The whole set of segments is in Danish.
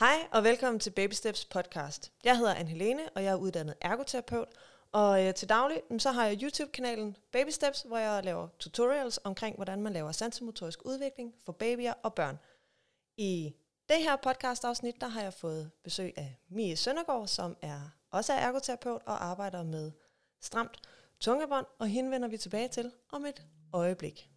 Hej og velkommen til Baby Steps podcast. Jeg hedder Anne Helene, og jeg er uddannet ergoterapeut. Og øh, til daglig, mm, så har jeg YouTube-kanalen Baby Steps, hvor jeg laver tutorials omkring, hvordan man laver sansemotorisk udvikling for babyer og børn. I det her podcast-afsnit, der har jeg fået besøg af Mie Søndergaard, som er også er ergoterapeut og arbejder med stramt tungebånd, og hende vender vi tilbage til om et øjeblik.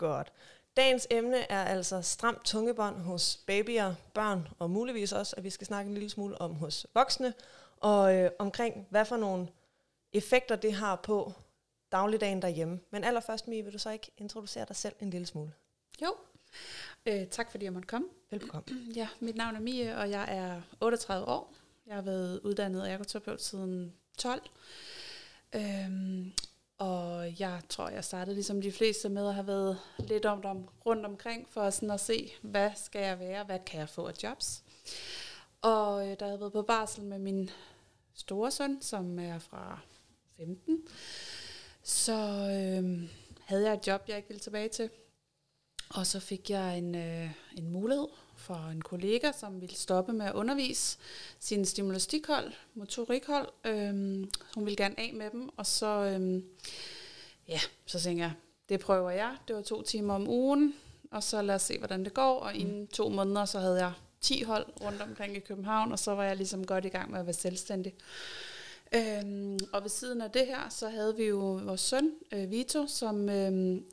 Godt. Dagens emne er altså stramt tungebånd hos babyer, børn og muligvis også, at vi skal snakke en lille smule om hos voksne, og øh, omkring, hvad for nogle effekter det har på dagligdagen derhjemme. Men allerførst, Mie, vil du så ikke introducere dig selv en lille smule? Jo, øh, tak fordi jeg måtte komme. Velbekomme. Ja, mit navn er Mie, og jeg er 38 år. Jeg har været uddannet ergoterapeut siden 12. Øhm, og jeg tror, jeg startede ligesom de fleste med at have været lidt om om, rundt omkring, for sådan at se, hvad skal jeg være, hvad kan jeg få af jobs. Og øh, da jeg havde været på barsel med min store søn, som er fra 15, så øh, havde jeg et job, jeg ikke ville tilbage til. Og så fik jeg en, øh, en mulighed for en kollega, som ville stoppe med at undervise sin stimulastikhold, motorikhold. Øhm, hun ville gerne af med dem, og så, øhm, ja, så tænkte jeg, det prøver jeg. Det var to timer om ugen, og så lad os se, hvordan det går. Og inden to måneder, så havde jeg 10 hold rundt omkring i København, og så var jeg ligesom godt i gang med at være selvstændig. Øhm, og ved siden af det her, så havde vi jo vores søn, øh, Vito, som øhm,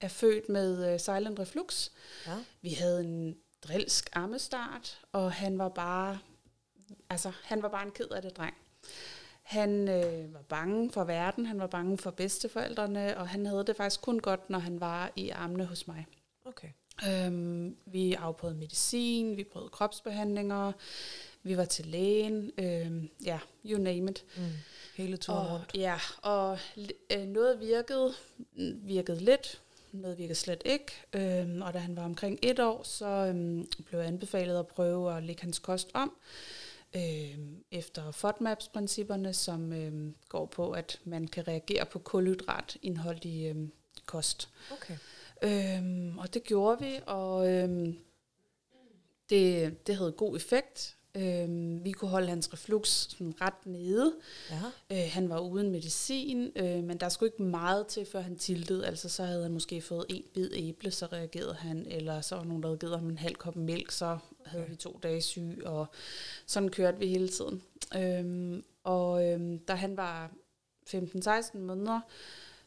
er født med øh, silent reflux. Ja. Vi havde en drilsk ammestart, og han var bare, altså, han var bare en ked af det dreng. Han øh, var bange for verden, han var bange for bedsteforældrene, og han havde det faktisk kun godt, når han var i armene hos mig. Okay. Øhm, vi afprøvede medicin, vi prøvede kropsbehandlinger, vi var til lægen, øhm, ja, you name it. Mm. Hele turen og, rundt. Ja, og øh, noget virkede, virkede lidt, noget virkede slet ikke. Øhm, og da han var omkring et år, så øhm, blev jeg anbefalet at prøve at lægge hans kost om. Øhm, efter FODMAPs-principperne, som øhm, går på, at man kan reagere på kulhydratindhold i øhm, kost. Okay. Øhm, og det gjorde vi, og øhm, det, det havde god effekt. Øhm, vi kunne holde hans reflux sådan ret nede. Ja. Øh, han var uden medicin, øh, men der skulle ikke meget til, før han tiltede. Altså så havde han måske fået en bid æble, så reagerede han, eller så var nogen, der havde givet ham en halv kop mælk, så havde okay. vi to dage syg, og sådan kørte vi hele tiden. Øhm, og øhm, da han var 15-16 måneder,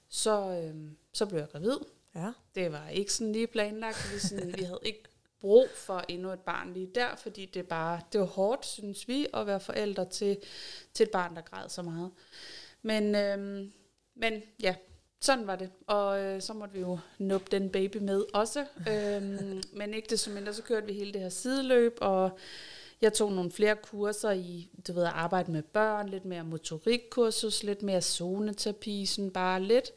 så, øhm, så blev jeg gravid. Ja. Det var ikke sådan lige planlagt. Vi, sådan, vi havde ikke brug for endnu et barn lige der, fordi det bare det var hårdt, synes vi, at være forældre til, til et barn, der græd så meget. Men, øhm, men ja, sådan var det. Og øh, så måtte vi jo nuppe den baby med også. øhm, men ikke det som mindre, så kørte vi hele det her sideløb, og jeg tog nogle flere kurser i, du ved, at arbejde med børn, lidt mere motorikkursus, lidt mere zoneterapi, sådan bare lidt.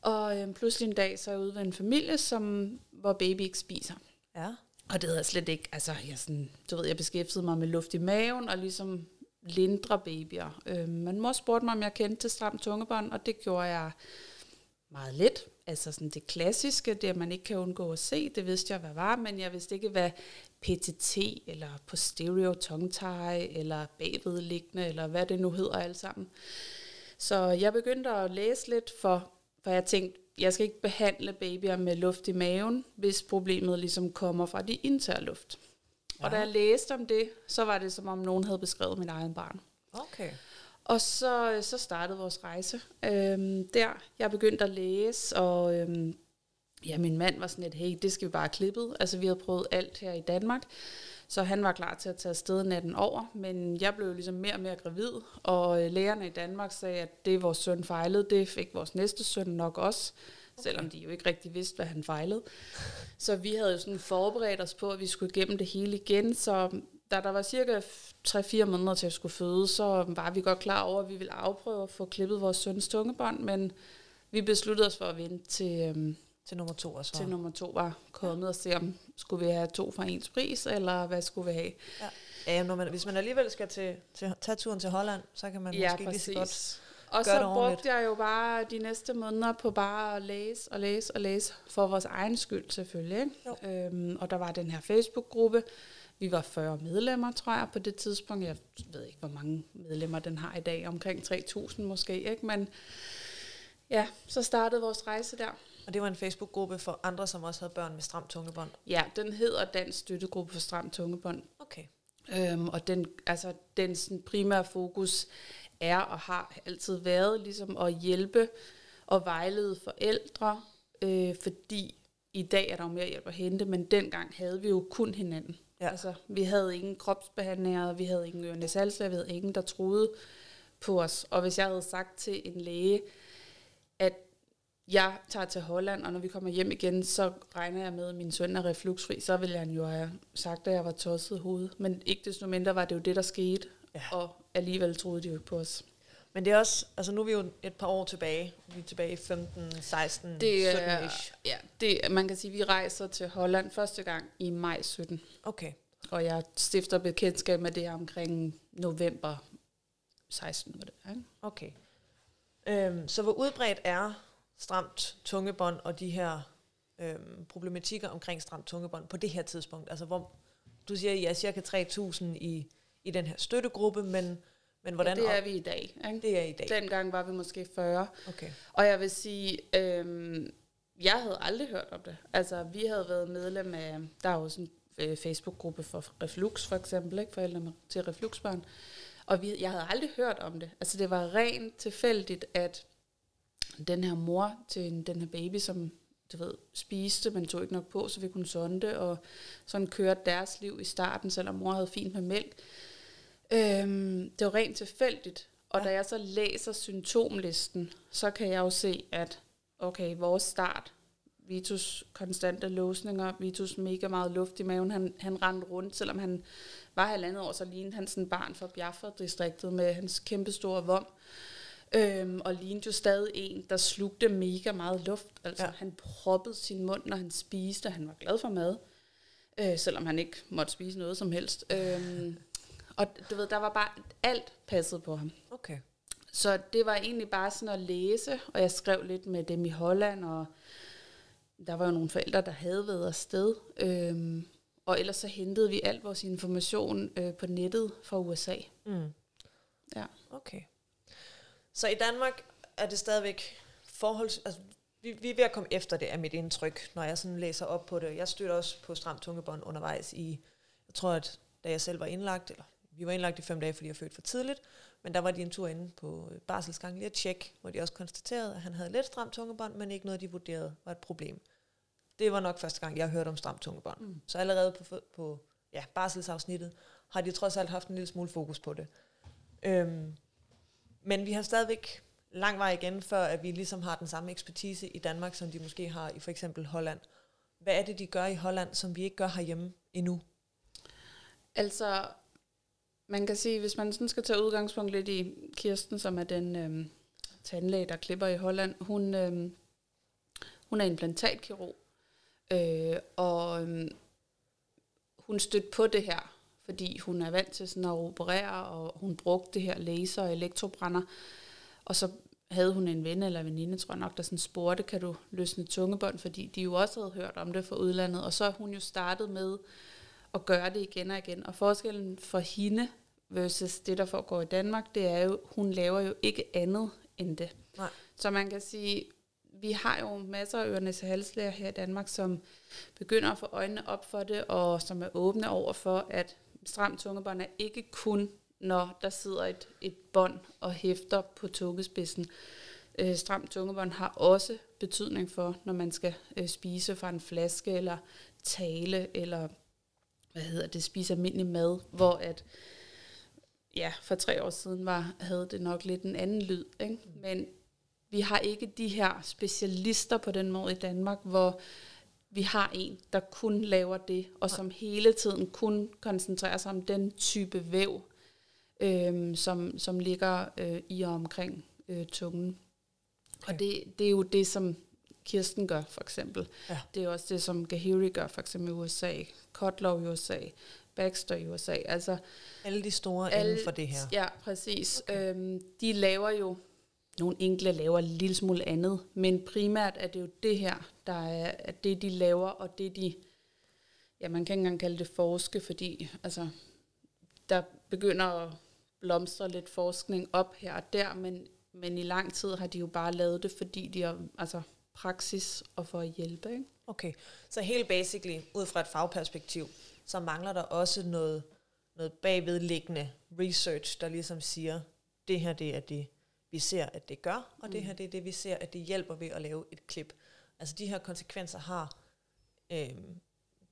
Og øh, pludselig en dag, så er jeg ude ved en familie, som, hvor baby ikke spiser. Ja. Og det havde jeg slet ikke, altså jeg, sådan, du ved, jeg beskæftigede mig med luft i maven, og ligesom lindre babyer. Øh, men mor spurgte mig, om jeg kendte til stram tungebånd, og det gjorde jeg meget lidt. Altså sådan det klassiske, det at man ikke kan undgå at se, det vidste jeg, hvad var, men jeg vidste ikke, hvad PTT, eller posterior tongue tie, eller bagvedliggende, eller hvad det nu hedder alt sammen. Så jeg begyndte at læse lidt, for, for jeg tænkte, jeg skal ikke behandle babyer med luft i maven, hvis problemet ligesom kommer fra de interne luft. Ja. Og da jeg læste om det, så var det som om nogen havde beskrevet min egen barn. Okay. Og så, så startede vores rejse øhm, der. Jeg begyndte at læse, og øhm, ja, min mand var sådan lidt, hey, det skal vi bare klippet. Altså, vi havde prøvet alt her i Danmark. Så han var klar til at tage afsted natten over, men jeg blev ligesom mere og mere gravid, og øh, lægerne i Danmark sagde, at det vores søn fejlede, det fik vores næste søn nok også, okay. selvom de jo ikke rigtig vidste, hvad han fejlede. Så vi havde jo sådan forberedt os på, at vi skulle igennem det hele igen, så da der var cirka 3-4 måneder til at skulle føde, så var vi godt klar over, at vi ville afprøve at få klippet vores søns tungebånd, men vi besluttede os for at vente til, øhm, til nummer to også til nummer to var kommet og se, om skulle vi have to for ens pris, eller hvad skulle vi have. Ja, ja når man, hvis man alligevel skal til, til, tage turen til Holland, så kan man ja, måske præcis. lige så godt og så brugte jeg jo bare de næste måneder på bare at læse og læse og læse, for vores egen skyld selvfølgelig. Ikke? Øhm, og der var den her Facebook-gruppe. Vi var 40 medlemmer, tror jeg, på det tidspunkt. Jeg ved ikke, hvor mange medlemmer den har i dag. Omkring 3.000 måske, ikke? Men ja, så startede vores rejse der. Og det var en Facebook-gruppe for andre, som også havde børn med stramt tungebånd? Ja, den hedder Dansk Støttegruppe for Stramt Tungebånd. Okay. Øhm, og den, altså, den sådan, primære fokus er og har altid været ligesom at hjælpe og vejlede forældre, øh, fordi i dag er der jo mere hjælp at hente, men dengang havde vi jo kun hinanden. Ja. Altså, vi havde ingen kropsbehandlere, vi havde ingen ørenes vi havde ingen, der troede på os. Og hvis jeg havde sagt til en læge, jeg tager til Holland, og når vi kommer hjem igen, så regner jeg med, at min søn er refluxfri, så ville han jo have sagt, at jeg var tosset hoved. Men ikke desto mindre var det jo det, der skete, ja. og alligevel troede de jo ikke på os. Men det er også, altså nu er vi jo et par år tilbage. Vi er tilbage i 15, 16, det 17 er, Ja, det, man kan sige, at vi rejser til Holland første gang i maj 17. Okay. Og jeg stifter bekendtskab med det omkring november 16. Var det, ikke? Okay. Øhm, så hvor udbredt er stramt tungebånd og de her øhm, problematikker omkring stramt tungebånd på det her tidspunkt? Altså hvor, du siger, at I er cirka 3.000 i, i den her støttegruppe, men men hvordan ja, det er vi i dag. Ikke? Det er i dag. Dengang var vi måske 40. Okay. Og jeg vil sige, øhm, jeg havde aldrig hørt om det. Altså, vi havde været medlem af, der er jo sådan en øh, Facebook-gruppe for Reflux, for eksempel, ikke? forældre til refluxbørn. Og vi, jeg havde aldrig hørt om det. Altså, det var rent tilfældigt, at den her mor til en, den her baby, som du ved, spiste, men tog ikke nok på, så vi kunne sonde, og sådan kørte deres liv i starten, selvom mor havde fint med mælk. Øhm, det var rent tilfældigt. Og ja. da jeg så læser symptomlisten, så kan jeg jo se, at okay, vores start, Vitus konstante låsninger, Vitus mega meget luft i maven, han, han rendte rundt, selvom han var halvandet år, så lignede han sådan barn fra Biafra-distriktet med hans kæmpe store vom. Øhm, og lignede jo stadig en, der slugte mega meget luft. Altså ja. han proppede sin mund, når han spiste, og han var glad for mad. Øh, selvom han ikke måtte spise noget som helst. Øhm, og du ved, der var bare alt passet på ham. Okay. Så det var egentlig bare sådan at læse, og jeg skrev lidt med dem i Holland, og der var jo nogle forældre, der havde været afsted. Øhm, og ellers så hentede vi alt vores information øh, på nettet fra USA. Mm. Ja. Okay. Så i Danmark er det stadigvæk forholds... Altså, vi, vi er ved at komme efter det, er mit indtryk, når jeg sådan læser op på det. Jeg støtter også på stramt tungebånd undervejs i... Jeg tror, at da jeg selv var indlagt, eller vi var indlagt i fem dage, fordi jeg fødte for tidligt, men der var de en tur inde på barselsgangen lige at tjekke, hvor de også konstaterede, at han havde lidt stramt tungebånd, men ikke noget, de vurderede var et problem. Det var nok første gang, jeg hørte om stramt tungebånd. Mm. Så allerede på, på ja, barselsafsnittet har de trods alt haft en lille smule fokus på det. Øhm, men vi har stadigvæk lang vej igen, før at vi ligesom har den samme ekspertise i Danmark, som de måske har i for eksempel Holland. Hvad er det, de gør i Holland, som vi ikke gør herhjemme endnu? Altså, man kan sige, hvis man sådan skal tage udgangspunkt lidt i Kirsten, som er den øh, tandlæge, der klipper i Holland, hun, øh, hun er implantatkirurg, øh, og øh, hun stødte på det her, fordi hun er vant til sådan at operere, og hun brugte det her laser og elektrobrænder, og så havde hun en ven eller veninde, tror jeg nok, der sådan spurgte, kan du løsne tungebånd, fordi de jo også havde hørt om det fra udlandet, og så hun jo startet med at gøre det igen og igen. Og forskellen for hende versus det, der foregår i Danmark, det er jo, hun laver jo ikke andet end det. Nej. Så man kan sige, vi har jo masser af ørenes halslæger her i Danmark, som begynder at få øjnene op for det, og som er åbne over for, at stram tungebånd er ikke kun, når der sidder et, et bånd og hæfter på tungespidsen. Øh, stram tungebånd har også betydning for, når man skal øh, spise fra en flaske, eller tale, eller hvad hedder det, spise almindelig mad, hvor at, ja, for tre år siden var, havde det nok lidt en anden lyd, ikke? men vi har ikke de her specialister på den måde i Danmark, hvor vi har en, der kun laver det, og som hele tiden kun koncentrerer sig om den type væv, øhm, som, som ligger øh, i og omkring øh, tungen. Okay. Og det, det er jo det, som Kirsten gør, for eksempel. Ja. Det er også det, som Gahiri gør, for eksempel i USA, Kotlow i USA, Baxter i USA. Altså, Alle de store alle, inden for det her. Ja, præcis. Okay. Øhm, de laver jo, nogle enkle laver en lille smule andet, men primært er det jo det her, der er, at det, de laver, og det de, ja, man kan ikke engang kalde det forske, fordi altså, der begynder at blomstre lidt forskning op her og der, men, men i lang tid har de jo bare lavet det, fordi de har altså, praksis og for at hjælpe. Ikke? Okay, så helt basically, ud fra et fagperspektiv, så mangler der også noget, noget bagvedliggende research, der ligesom siger, det her det er det, vi ser, at det gør, og mm. det her det er det, vi ser, at det hjælper ved at lave et klip. Altså de her konsekvenser har øh,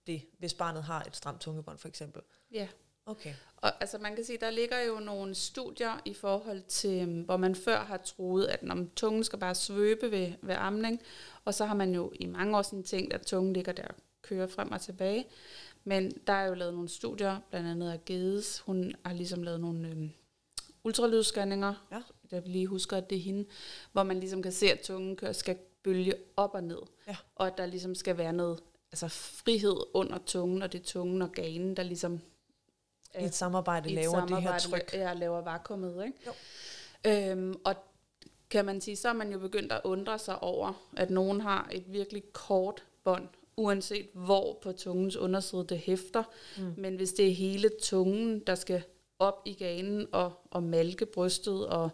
det, hvis barnet har et stramt tungebånd for eksempel. Ja. Okay. Og altså man kan sige, der ligger jo nogle studier i forhold til, øhm, hvor man før har troet, at når tungen skal bare svøbe ved, ved amning, og så har man jo i mange år sådan tænkt, at tungen ligger der og kører frem og tilbage. Men der er jo lavet nogle studier, blandt andet af Gedes. Hun har ligesom lavet nogle øhm, ultralydsscanninger, Ja. Jeg lige husker, at det er hende, hvor man ligesom kan se, at tungen kører, skal bølge op og ned. Ja. Og at der ligesom skal være noget altså frihed under tungen, og det er tungen og ganen, der ligesom I et samarbejde et laver det her samarbejde tryk. Ja, laver vakuumet, ikke? Jo. Øhm, og kan man sige, så er man jo begyndt at undre sig over, at nogen har et virkelig kort bånd, uanset hvor på tungens underside det hæfter. Mm. Men hvis det er hele tungen, der skal op i ganen og, og malke brystet og,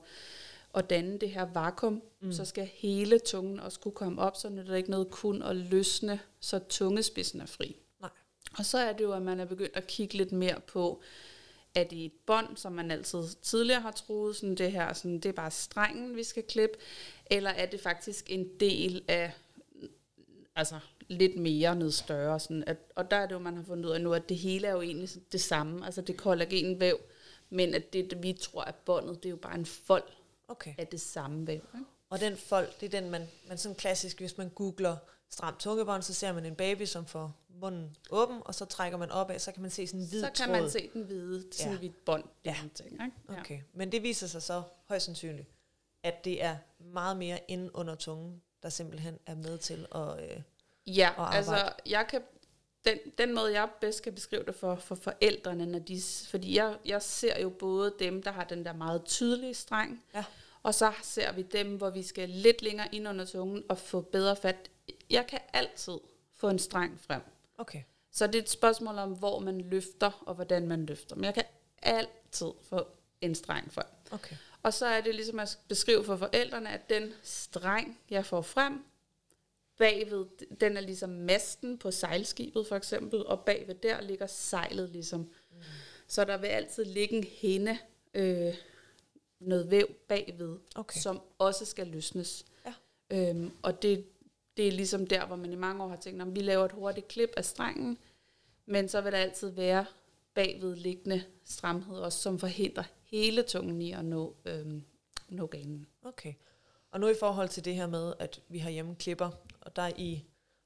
og danne det her vakuum, mm. så skal hele tungen også kunne komme op, så er der ikke noget kun at løsne, så tungespidsen er fri. Nej. Og så er det jo, at man er begyndt at kigge lidt mere på, er det et bånd, som man altid tidligere har troet, sådan det her, sådan, det er bare strengen, vi skal klippe, eller er det faktisk en del af, altså lidt mere, noget større, sådan at, og der er det jo, man har fundet ud af nu, at det hele er jo egentlig det samme, altså det kollagenvæv, men at det, vi tror er båndet, det er jo bare en fold Okay. af det samme væv. Ikke? Og den fold, det er den, man, man sådan klassisk, hvis man googler stramt tungebånd, så ser man en baby, som får munden åben, og så trækker man opad, så kan man se sådan en hvid Så kan tråd. man se den hvide, sådan ja. hvidt bånd, Ja. ting, ikke? Ja. Okay, men det viser sig så højst sandsynligt, at det er meget mere inde under tungen, der simpelthen er med til at... Øh, Ja, at altså arbejde. jeg kan, den, den måde jeg bedst kan beskrive det for, for forældrene, når de, fordi jeg, jeg ser jo både dem, der har den der meget tydelige streng, Ja. og så ser vi dem, hvor vi skal lidt længere ind under tungen og få bedre fat. Jeg kan altid få en streng frem. okay, Så det er et spørgsmål om, hvor man løfter, og hvordan man løfter. Men jeg kan altid få en streng frem. okay. Og så er det ligesom at beskrive for forældrene, at den streng, jeg får frem, bagved, den er ligesom masten på sejlskibet for eksempel, og bagved der ligger sejlet ligesom. Mm. Så der vil altid ligge en hende, øh, noget væv bagved, Okay. som også skal løsnes. Ja. Øhm, og det, det er ligesom der, hvor man i mange år har tænkt, om vi laver et hurtigt klip af strengen, men så vil der altid være bagvedliggende stramhed også, som forhindrer hele tungen i at nå, øhm, nå ganen. Okay. Og nu i forhold til det her med, at vi har hjemme klipper, og der i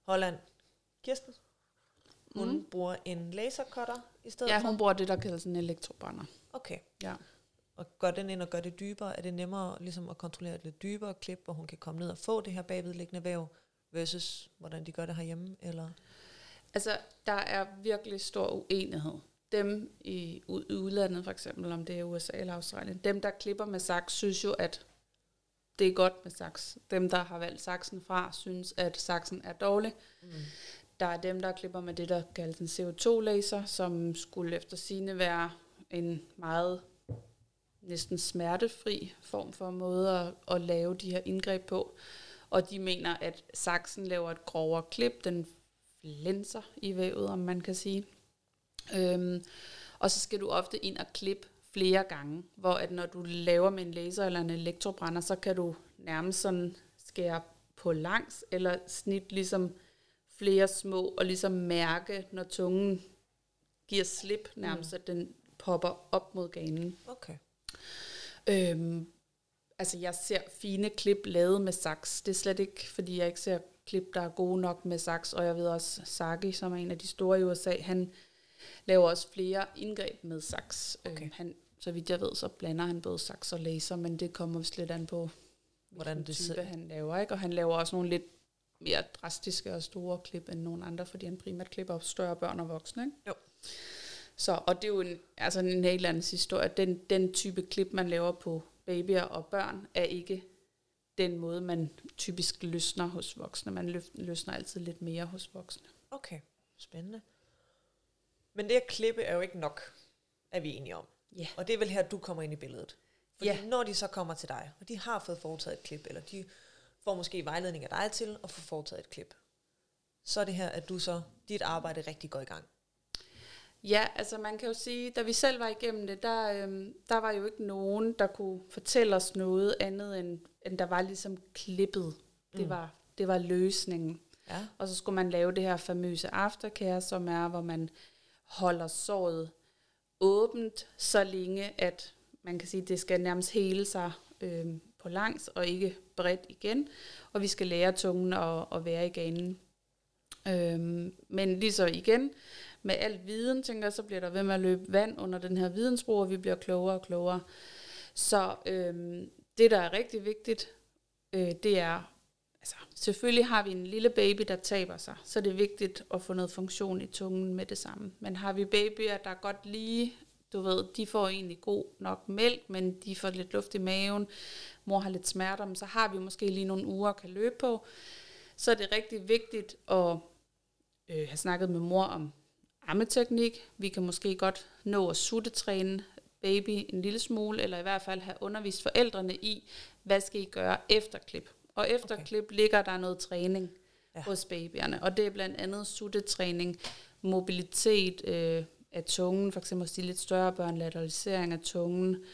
Holland, Kirsten, hun mm. bruger en lasercutter i stedet Ja, for. hun bruger det, der kaldes en elektrobrænder. Okay. Ja. Og går den ind og gør det dybere? Er det nemmere ligesom at kontrollere et lidt dybere klip, hvor hun kan komme ned og få det her bagvedliggende væv, versus hvordan de gør det herhjemme? Eller? Altså, der er virkelig stor uenighed. Dem i udlandet, for eksempel, om det er USA eller Australien, dem, der klipper med saks, synes jo, at det er godt med saks. Dem, der har valgt saksen fra, synes, at saksen er dårlig. Mm. Der er dem, der klipper med det, der kaldes en CO2-laser, som skulle efter sine være en meget næsten smertefri form for måde at, at lave de her indgreb på. Og de mener, at saksen laver et grovere klip, den flænser i vævet, om man kan sige. Øhm, og så skal du ofte ind og klippe flere gange, hvor at når du laver med en laser eller en elektrobrænder, så kan du nærmest sådan skære på langs, eller snit ligesom flere små, og ligesom mærke, når tungen giver slip, nærmest, mm. at den popper op mod ganen. Okay. Øhm, altså, jeg ser fine klip lavet med saks. Det er slet ikke, fordi jeg ikke ser klip, der er gode nok med saks. Og jeg ved også, Saki, som er en af de store i USA, han laver også flere indgreb med saks. Okay. Øhm, han, så vidt jeg ved, så blander han både saks og laser, men det kommer vist lidt an på, Hvordan det type han laver. Ikke? Og han laver også nogle lidt mere drastiske og store klip end nogle andre, fordi han primært klipper større børn og voksne. Ikke? Jo. Så, og det er jo en, altså en helt anden historie. Den, den type klip, man laver på babyer og børn, er ikke den måde, man typisk løsner hos voksne. Man løsner altid lidt mere hos voksne. Okay, spændende. Men det at klippe er jo ikke nok, er vi enige om. Ja. Og det er vel her, du kommer ind i billedet. Fordi Ja. når de så kommer til dig, og de har fået foretaget et klip, eller de får måske vejledning af dig til at få foretaget et klip, så er det her, at du så, dit arbejde rigtig går i gang. Ja, altså man kan jo sige, da vi selv var igennem det, der, øhm, der var jo ikke nogen, der kunne fortælle os noget andet, end, end der var ligesom klippet. Det, Mm. var, det var løsningen. Ja. Og så skulle man lave det her famøse aftercare, som er, hvor man holder såret åbent så længe, at man kan sige, at det skal nærmest hele sig øh, på langs og ikke bredt igen. Og vi skal lære tungen at, at være i ganen. Øhm, men lige så igen, med alt viden, tænker jeg, så bliver der ved med at løbe vand under den her vidensbro, og vi bliver klogere og klogere. Så øhm, det, der er rigtig vigtigt, øh, det er, altså selvfølgelig har vi en lille baby, der taber sig, så det er vigtigt at få noget funktion i tungen med det samme. Men har vi babyer, der godt lige, du ved, de får egentlig god nok mælk, men de får lidt luft i maven, mor har lidt smerter, men så har vi måske lige nogle uger at kan løbe på. Så er det rigtig vigtigt at øh, have snakket med mor om ammeteknik. Vi kan måske godt nå at suttetræne baby en lille smule, eller i hvert fald have undervist forældrene i, hvad skal I gøre efter klip. Og efter Okay. klip ligger der noget træning Ja. hos babyerne, og det er blandt andet suttetræning, mobilitet øh, af tungen, for eksempel hos de lidt større børn, lateralisering af tungen,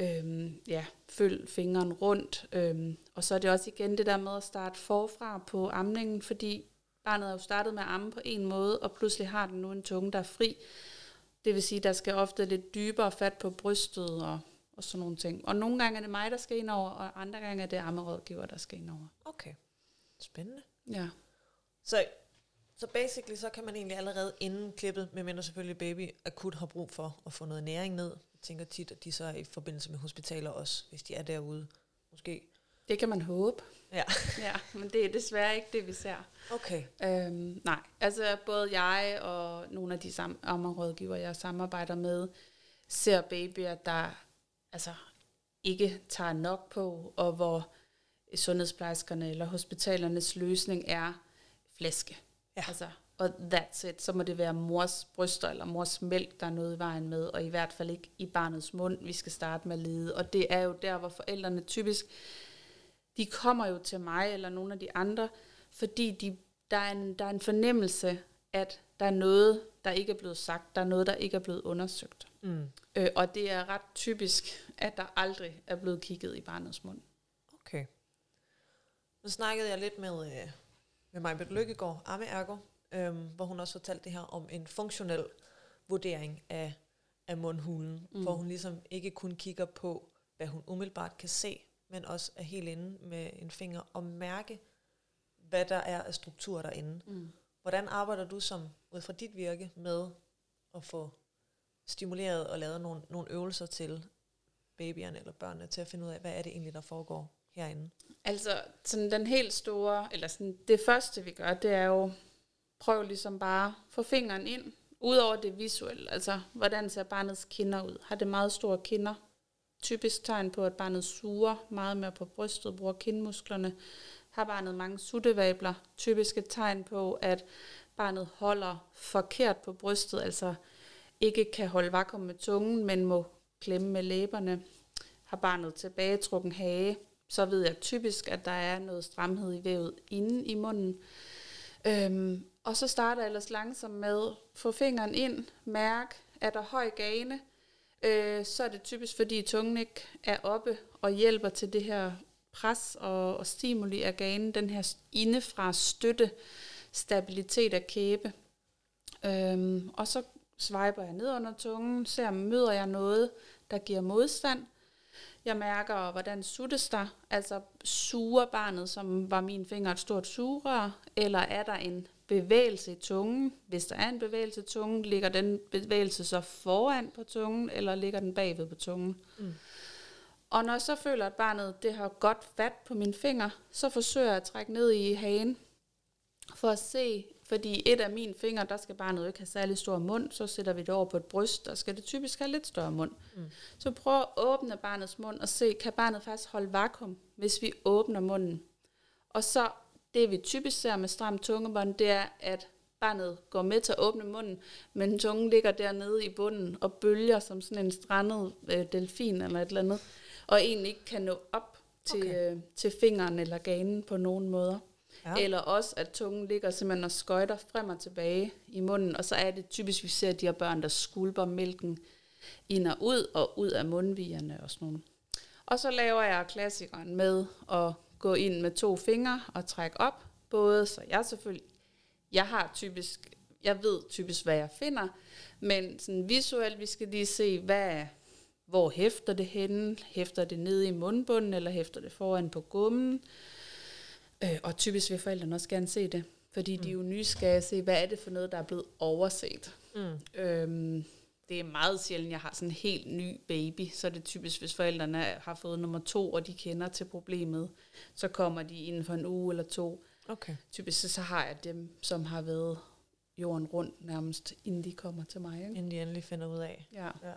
øhm, ja, følg fingeren rundt, øhm, og så er det også igen det der med at starte forfra på amningen, fordi barnet er jo startet med at amme på en måde, og pludselig har den nu en tunge, der er fri. Det vil sige, der skal ofte lidt dybere fat på brystet og, og sådan nogle ting. Og nogle gange er det mig, der skal ind over, og andre gange er det ammerådgiver, der skal ind over. Okay, spændende. Ja. Så, så basically, så kan man egentlig allerede inden klippet, medmindre selvfølgelig baby akut har brug for at få noget næring ned. Jeg tænker tit, at de så er i forbindelse med hospitaler også, hvis de er derude. Måske. Det kan man håbe. Ja. Ja, men det er desværre ikke det, vi ser. Okay. Øhm, nej, altså både jeg og nogle af de sam- ammerrådgiver, jeg samarbejder med, ser babyer, der altså ikke tager nok på, og hvor sundhedsplejerskerne eller hospitalernes løsning er flæske. Ja. Altså, og that's it. Så må det være mors bryster eller mors mælk, der er noget i vejen med, og i hvert fald ikke i barnets mund, vi skal starte med at lede. Og det er jo der, hvor forældrene typisk, de kommer jo til mig eller nogle af de andre, fordi de, der, er en, der er en fornemmelse, at der er noget, der ikke er blevet sagt, der er noget, der ikke er blevet undersøgt. Mm. Øh, og det er ret typisk, at der aldrig er blevet kigget i barnets mund. Okay. Nu snakkede jeg lidt med, øh, med Majbet Lykkegaard, Amme Ergo, øhm, hvor hun også fortalte det her om en funktionel vurdering af, af mundhulen. Mm. hvor hun ligesom ikke kun kigger på, hvad hun umiddelbart kan se, men også er helt inde med en finger og mærke, hvad der er af struktur derinde. Mm. Hvordan arbejder du som, ud fra dit virke, med at få stimuleret og lavet nogle, nogle øvelser til babyerne eller børnene, til at finde ud af, hvad er det egentlig, der foregår herinde? Altså, sådan den helt store, eller sådan det første, vi gør, det er jo, prøv ligesom bare at få fingeren ind, udover det visuelle. Altså, hvordan ser barnets kinder ud? Har det meget store kinder? Typisk tegn på, at barnet suger meget mere på brystet, bruger kindmusklerne. Har barnet mange suttevabler? Typisk et tegn på, at barnet holder forkert på brystet, altså ikke kan holde vakuum med tungen, men må klemme med læberne. Har barnet tilbagetrukken hage? så ved jeg typisk, at der er noget stramhed i vævet inde i munden. Øhm, og så starter jeg ellers langsomt med at få fingeren ind, mærk, er der høj gane, øh, så er det typisk, fordi tungen ikke er oppe og hjælper til det her pres og, og stimuli af ganen, den her indefra støtte, stabilitet af kæbe. Øhm, og så swiper jeg ned under tungen, ser om møder jeg noget, der giver modstand. Jeg mærker, hvordan suttes der, altså suger barnet, som var min finger et stort sugerør, eller er der en bevægelse i tungen? Hvis der er en bevægelse i tungen, ligger den bevægelse så foran på tungen, eller ligger den bagved på tungen? Mm. Og når jeg så føler, at barnet det har godt fat på mine finger, så forsøger jeg at trække ned i hagen, for at se, fordi et af mine fingre, der skal barnet jo ikke have særlig stor mund, så sætter vi det over på et bryst, der skal det typisk have lidt større mund. Mm. Så prøv at åbne barnets mund og se, kan barnet faktisk holde vakuum, hvis vi åbner munden. Og så det vi typisk ser med stram tungebånd, det er, at barnet går med til at åbne munden, men tungen ligger dernede i bunden og bølger som sådan en strandet øh, delfin eller et eller andet, og egentlig ikke kan nå op til, okay. øh, til fingeren eller ganen på nogen måder. Ja. Eller også, at tungen ligger simpelthen og skøjter frem og tilbage i munden, og så er det typisk, vi ser de her børn, der skulper mælken ind og ud, og ud af mundvigerne og sådan noget. Og så laver jeg klassikeren med at gå ind med to fingre og trække op, både så jeg selvfølgelig, jeg har typisk, jeg ved typisk, hvad jeg finder, men sådan visuelt, vi skal lige se, hvad, hvor hæfter det henne, hæfter det nede i mundbunden, eller hæfter det foran på gummen, øh, og typisk vil forældrene også gerne se det, fordi mm. de er jo nysgerrige at se, hvad er det for noget, der er blevet overset. Mm. Øhm, det er meget sjældent, jeg har sådan en helt ny baby, så er det typisk, hvis forældrene har fået nummer to, og de kender til problemet, så kommer de inden for en uge eller to. Okay. Typisk så har jeg dem, som har været jorden rundt nærmest, inden de kommer til mig. Ikke? Inden de endelig finder ud af. Ja. ja.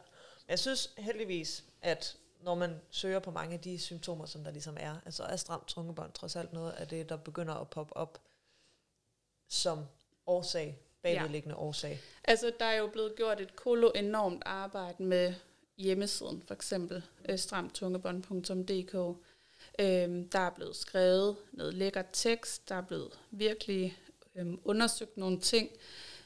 Jeg synes heldigvis, at når man søger på mange af de symptomer, som der ligesom er, altså er stramt trungebånd trods alt noget af det, der begynder at poppe op som årsag bagvedliggende ja. årsag? Altså, der er jo blevet gjort et kolo enormt arbejde med hjemmesiden, for eksempel øh, stramtungebånd.dk. Øhm, der er blevet skrevet noget lækker tekst, der er blevet virkelig øhm, undersøgt nogle ting,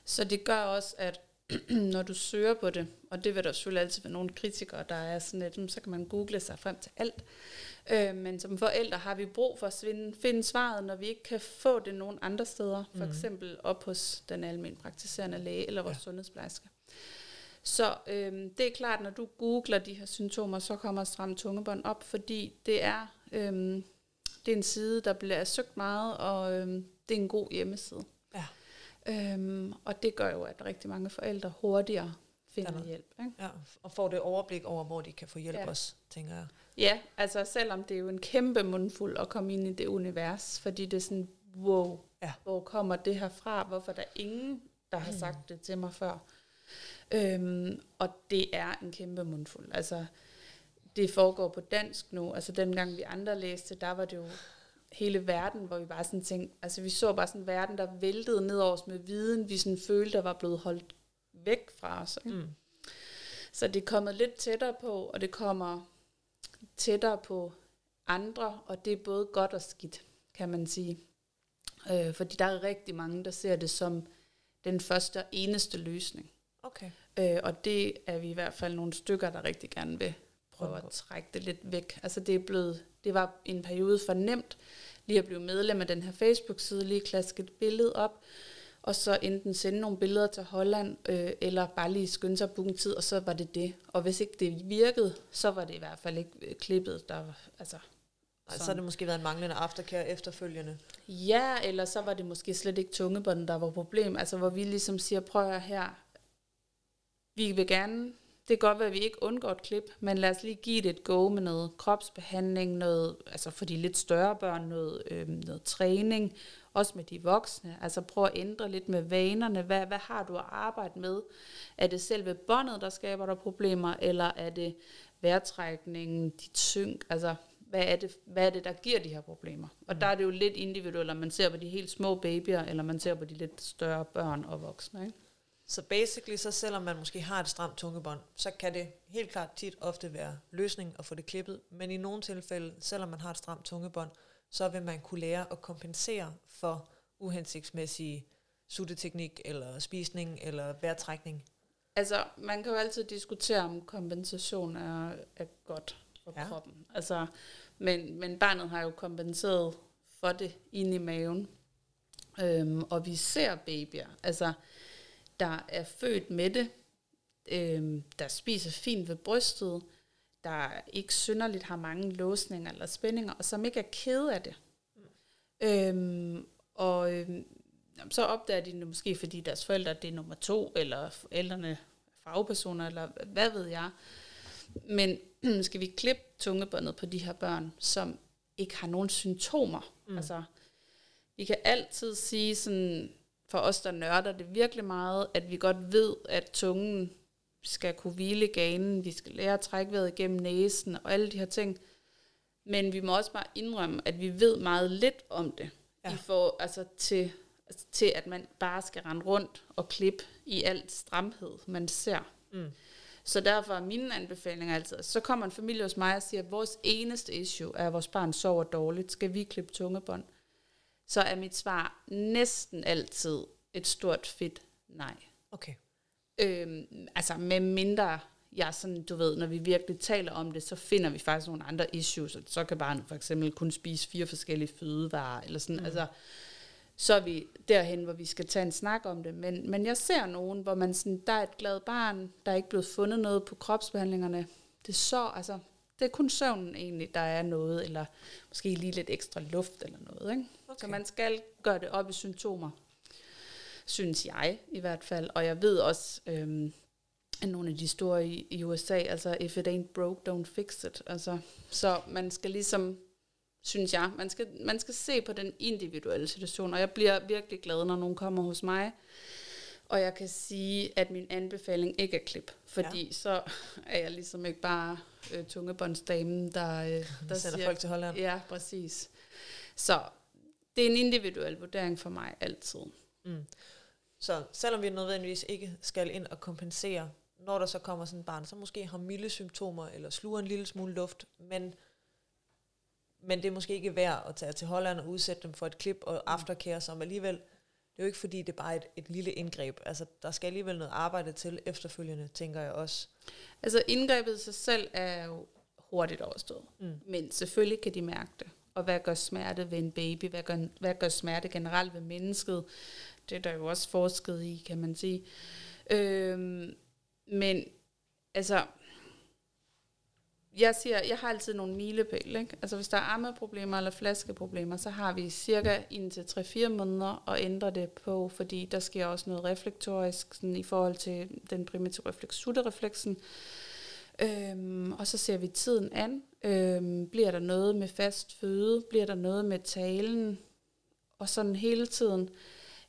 så det gør også, at når du søger på det, og det vil der selvfølgelig altid være nogle kritikere, der er sådan lidt, så kan man google sig frem til alt. Øh, men som forældre har vi brug for at finde, finde svaret, når vi ikke kan få det nogen andre steder, for mm. eksempel op hos den almindelige praktiserende læge eller vores ja. sundhedsplejerske. Så øh, det er klart, når du googler de her symptomer, så kommer stram tungebånd op, fordi det er, øh, det er en side, der bliver søgt meget, og øh, det er en god hjemmeside. Øhm, og det gør jo, at rigtig mange forældre hurtigere finder Danmark. hjælp. Ikke? Ja, og får det overblik over, hvor de kan få hjælp ja. også, tænker jeg. Ja, altså selvom det er jo en kæmpe mundfuld at komme ind i det univers, fordi det er sådan, wow, ja. hvor kommer det her fra? Hvorfor er der ingen, der har mm. sagt det til mig før? Øhm, og det er en kæmpe mundfuld. Altså, det foregår på dansk nu. Altså dengang vi andre læste, der var det jo hele verden, hvor vi bare sådan tænkte, altså vi så bare sådan en verden, der væltede ned over os med viden, vi sådan følte, der var blevet holdt væk fra os. Ikke? Mm. Så det er kommet lidt tættere på, og det kommer tættere på andre, og det er både godt og skidt, kan man sige. Øh, fordi der er rigtig mange, der ser det som den første og eneste løsning. Okay. Øh, og det er vi i hvert fald nogle stykker, der rigtig gerne vil prøve at trække det lidt væk. Altså det er blevet, det var en periode for nemt lige at blive medlem af den her Facebook-side, lige klaske et billede op, og så enten sende nogle billeder til Holland, øh, eller bare lige skynde sig at booke en tid, og så var det det. Og hvis ikke det virkede, så var det i hvert fald ikke øh, klippet, der altså... Så har det måske været en manglende aftercare efterfølgende. Ja, eller så var det måske slet ikke tungebånden, der var problem. Altså hvor vi ligesom siger, prøv at her, vi vil gerne det kan godt være, at vi ikke undgår et klip, men lad os lige give det et go med noget kropsbehandling, noget, altså for de lidt større børn, noget, øh, noget træning, også med de voksne. Altså prøv at ændre lidt med vanerne. Hvad, hvad har du at arbejde med? Er det selve båndet, der skaber der problemer, eller er det vejrtrækningen, dit synk? Altså, hvad er, det, hvad er det, der giver de her problemer? Og mm. der er det jo lidt individuelt, om man ser på de helt små babyer, eller man ser på de lidt større børn og voksne. Ikke? Så basically, så selvom man måske har et stramt tungebånd, så kan det helt klart tit ofte være løsning at få det klippet. Men i nogle tilfælde, selvom man har et stramt tungebånd, så vil man kunne lære at kompensere for uhensigtsmæssige sutteteknik, eller spisning, eller vejrtrækning. Altså, man kan jo altid diskutere, om kompensation er, er godt for ja. kroppen. Altså, men, men barnet har jo kompenseret for det inde i maven. Øhm, og vi ser babyer. Altså, der er født med det, øh, der spiser fint ved brystet, der ikke synderligt har mange låsninger eller spændinger, og som ikke er ked af det. Mm. Øhm, og øhm, så opdager de det måske, fordi deres forældre det er nummer to, eller forældrene fagpersoner, eller hvad ved jeg. Men skal vi klippe tungebåndet på de her børn, som ikke har nogen symptomer? Mm. Altså, vi kan altid sige sådan, for os, der nørder det virkelig meget, at vi godt ved, at tungen skal kunne hvile ganen, vi skal lære at trække vejret igennem næsen og alle de her ting. Men vi må også bare indrømme, at vi ved meget lidt om det. Ja. I får, altså til, altså til, at man bare skal rende rundt og klippe i alt stramhed, man ser. Mm. Så derfor er mine anbefalinger altid, så kommer en familie hos mig og siger, at vores eneste issue er, at vores barn sover dårligt. Skal vi klippe tungebånd? Så er mit svar næsten altid et stort fedt nej. Okay. Øhm, altså med mindre jeg sådan, du ved, når vi virkelig taler om det, så finder vi faktisk nogle andre issues. Så kan barnet for eksempel kun spise fire forskellige fødevarer, eller sådan, mm. altså, så er vi derhen, hvor vi skal tage en snak om det. Men, men jeg ser nogen, hvor man sådan, der er et glad barn, der er ikke blevet fundet noget på kropsbehandlingerne. Det så, altså, det er kun søvnen egentlig, der er noget, eller måske lige lidt ekstra luft eller noget. Ikke? Okay. Så man skal gøre det op i symptomer, synes jeg i hvert fald. Og jeg ved også, øhm, at nogle af de store i, i USA, altså if it ain't broke, don't fix it. Altså, så man skal ligesom synes jeg. Man skal, man skal se på den individuelle situation, og jeg bliver virkelig glad, når nogen kommer hos mig, og jeg kan sige, at min anbefaling ikke er klip, fordi ja. så er jeg ligesom ikke bare øh, tungebåndsdamen, der, øh, der sender siger, folk til Holland. Ja, præcis. Så det er en individuel vurdering for mig altid. Mm. Så selvom vi nødvendigvis ikke skal ind og kompensere, når der så kommer sådan et barn, så måske har milde symptomer, eller sluger en lille smule luft, men men det er måske ikke værd at tage til Holland og udsætte dem for et klip og mm. aftercare, som alligevel, det er jo ikke fordi, det er bare et, et lille indgreb. Altså, der skal alligevel noget arbejde til efterfølgende, tænker jeg også. Altså, indgrebet i sig selv er jo hurtigt overstået. Mm. Men selvfølgelig kan de mærke det. Og hvad gør smerte ved en baby? Hvad gør, hvad gør smerte generelt ved mennesket? Det er der jo også forsket i, kan man sige. Øhm, men altså, jeg siger, jeg har altid nogle milepæle. Ikke? Altså hvis der er armeproblemer eller flaskeproblemer, så har vi cirka indtil 3-4 måneder at ændre det på, fordi der sker også noget reflektorisk sådan i forhold til den primitive refleks, sutterefleksen. Øhm, og så ser vi tiden an. Øhm, bliver der noget med fast føde? Bliver der noget med talen? Og sådan hele tiden.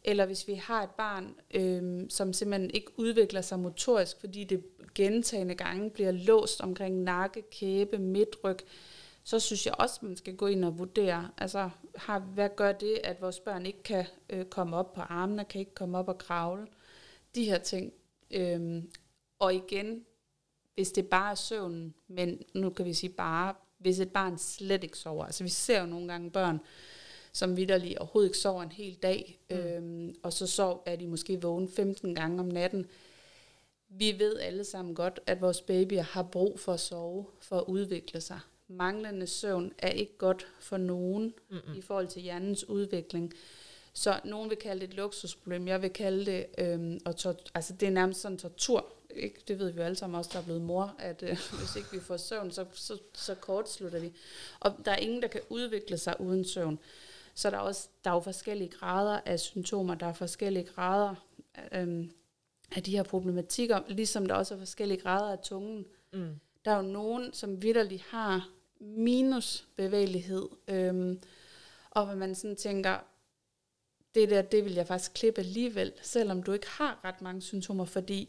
Eller hvis vi har et barn, øh, som simpelthen ikke udvikler sig motorisk, fordi det gentagende gange bliver låst omkring nakke, kæbe, midtryg, så synes jeg også, man skal gå ind og vurdere, altså har, hvad gør det, at vores børn ikke kan øh, komme op på armene, kan ikke komme op og kravle, de her ting. Øh, og igen, hvis det bare er søvnen, men nu kan vi sige bare, hvis et barn slet ikke sover, altså vi ser jo nogle gange børn, som vidderligt overhovedet ikke sover en hel dag, mm. øhm, og så sov, er de måske vågen 15 gange om natten, vi ved alle sammen godt, at vores babyer har brug for at sove, for at udvikle sig. Manglende søvn er ikke godt for nogen Mm-mm. i forhold til hjernens udvikling. Så nogen vil kalde det et luksusproblem. Jeg vil kalde det, øhm, og tor- altså det er nærmest sådan tortur. Ikke? Det ved vi jo alle sammen også, der er blevet mor, at øh, hvis ikke vi får søvn, så, så, så kortslutter vi. Og der er ingen, der kan udvikle sig uden søvn. Så der er, også, der er jo forskellige grader af symptomer, der er forskellige grader øhm, af de her problematikker, ligesom der også er forskellige grader af tungen. Mm. Der er jo nogen, som vidderligt har minus bevægelighed, øhm, og hvor man sådan tænker, det der, det vil jeg faktisk klippe alligevel, selvom du ikke har ret mange symptomer, fordi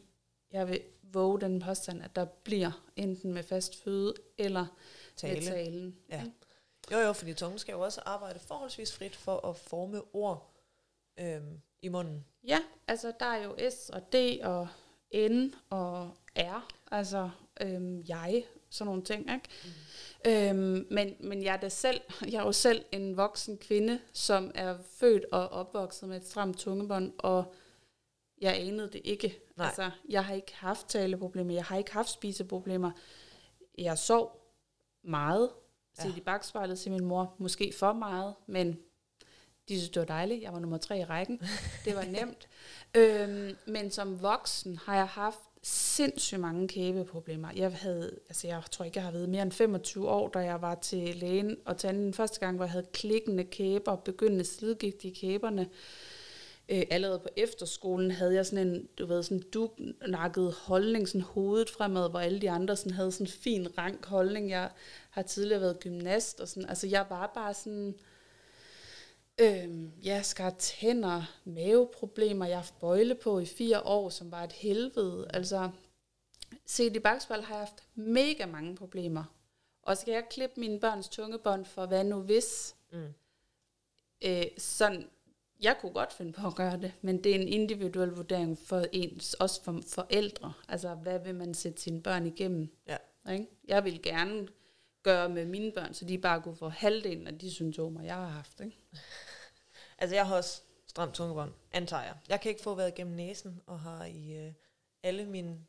jeg vil våge den påstand, at der bliver enten med fast føde eller Tale. med talen. Ja. Jo jo, fordi tungen skal jo også arbejde forholdsvis frit for at forme ord øhm, i munden. Ja, altså der er jo S og D og N og R, altså øhm, jeg, sådan nogle ting, ikke? Mm. Øhm, men, men jeg er da selv, jeg er jo selv en voksen kvinde, som er født og opvokset med et stramt tungebånd, og jeg anede det ikke. Nej. Altså, jeg har ikke haft taleproblemer, jeg har ikke haft spiseproblemer. Jeg sov meget, set ja. i bagspejlet til min mor, måske for meget, men de synes, det var dejligt. Jeg var nummer tre i rækken. Det var nemt. øhm, men som voksen har jeg haft sindssygt mange kæbeproblemer. Jeg havde, altså jeg tror ikke, jeg har været mere end 25 år, da jeg var til lægen og tanden første gang, hvor jeg havde klikkende kæber, begyndende slidgigt i kæberne. Øh, allerede på efterskolen havde jeg sådan en, du ved, sådan duknakket holdning, sådan hovedet fremad, hvor alle de andre sådan havde sådan en fin rank holdning. Jeg har tidligere været gymnast, og sådan, altså jeg var bare sådan, Øhm, jeg skar tænder, maveproblemer, jeg har haft bøjle på i fire år, som var et helvede. Altså, set i bagspejl har jeg haft mega mange problemer. Og skal jeg klippe mine børns tungebånd for hvad nu hvis? Mm. Øh, sådan, jeg kunne godt finde på at gøre det, men det er en individuel vurdering for ens, også for forældre. Altså, hvad vil man sætte sine børn igennem? Ja. Ikke? Jeg vil gerne gøre med mine børn, så de bare kunne få halvdelen af de symptomer, jeg har haft. Ikke? altså, jeg har også stramt tungebånd, antager jeg. Jeg kan ikke få været gennem næsen, og har i øh, alle mine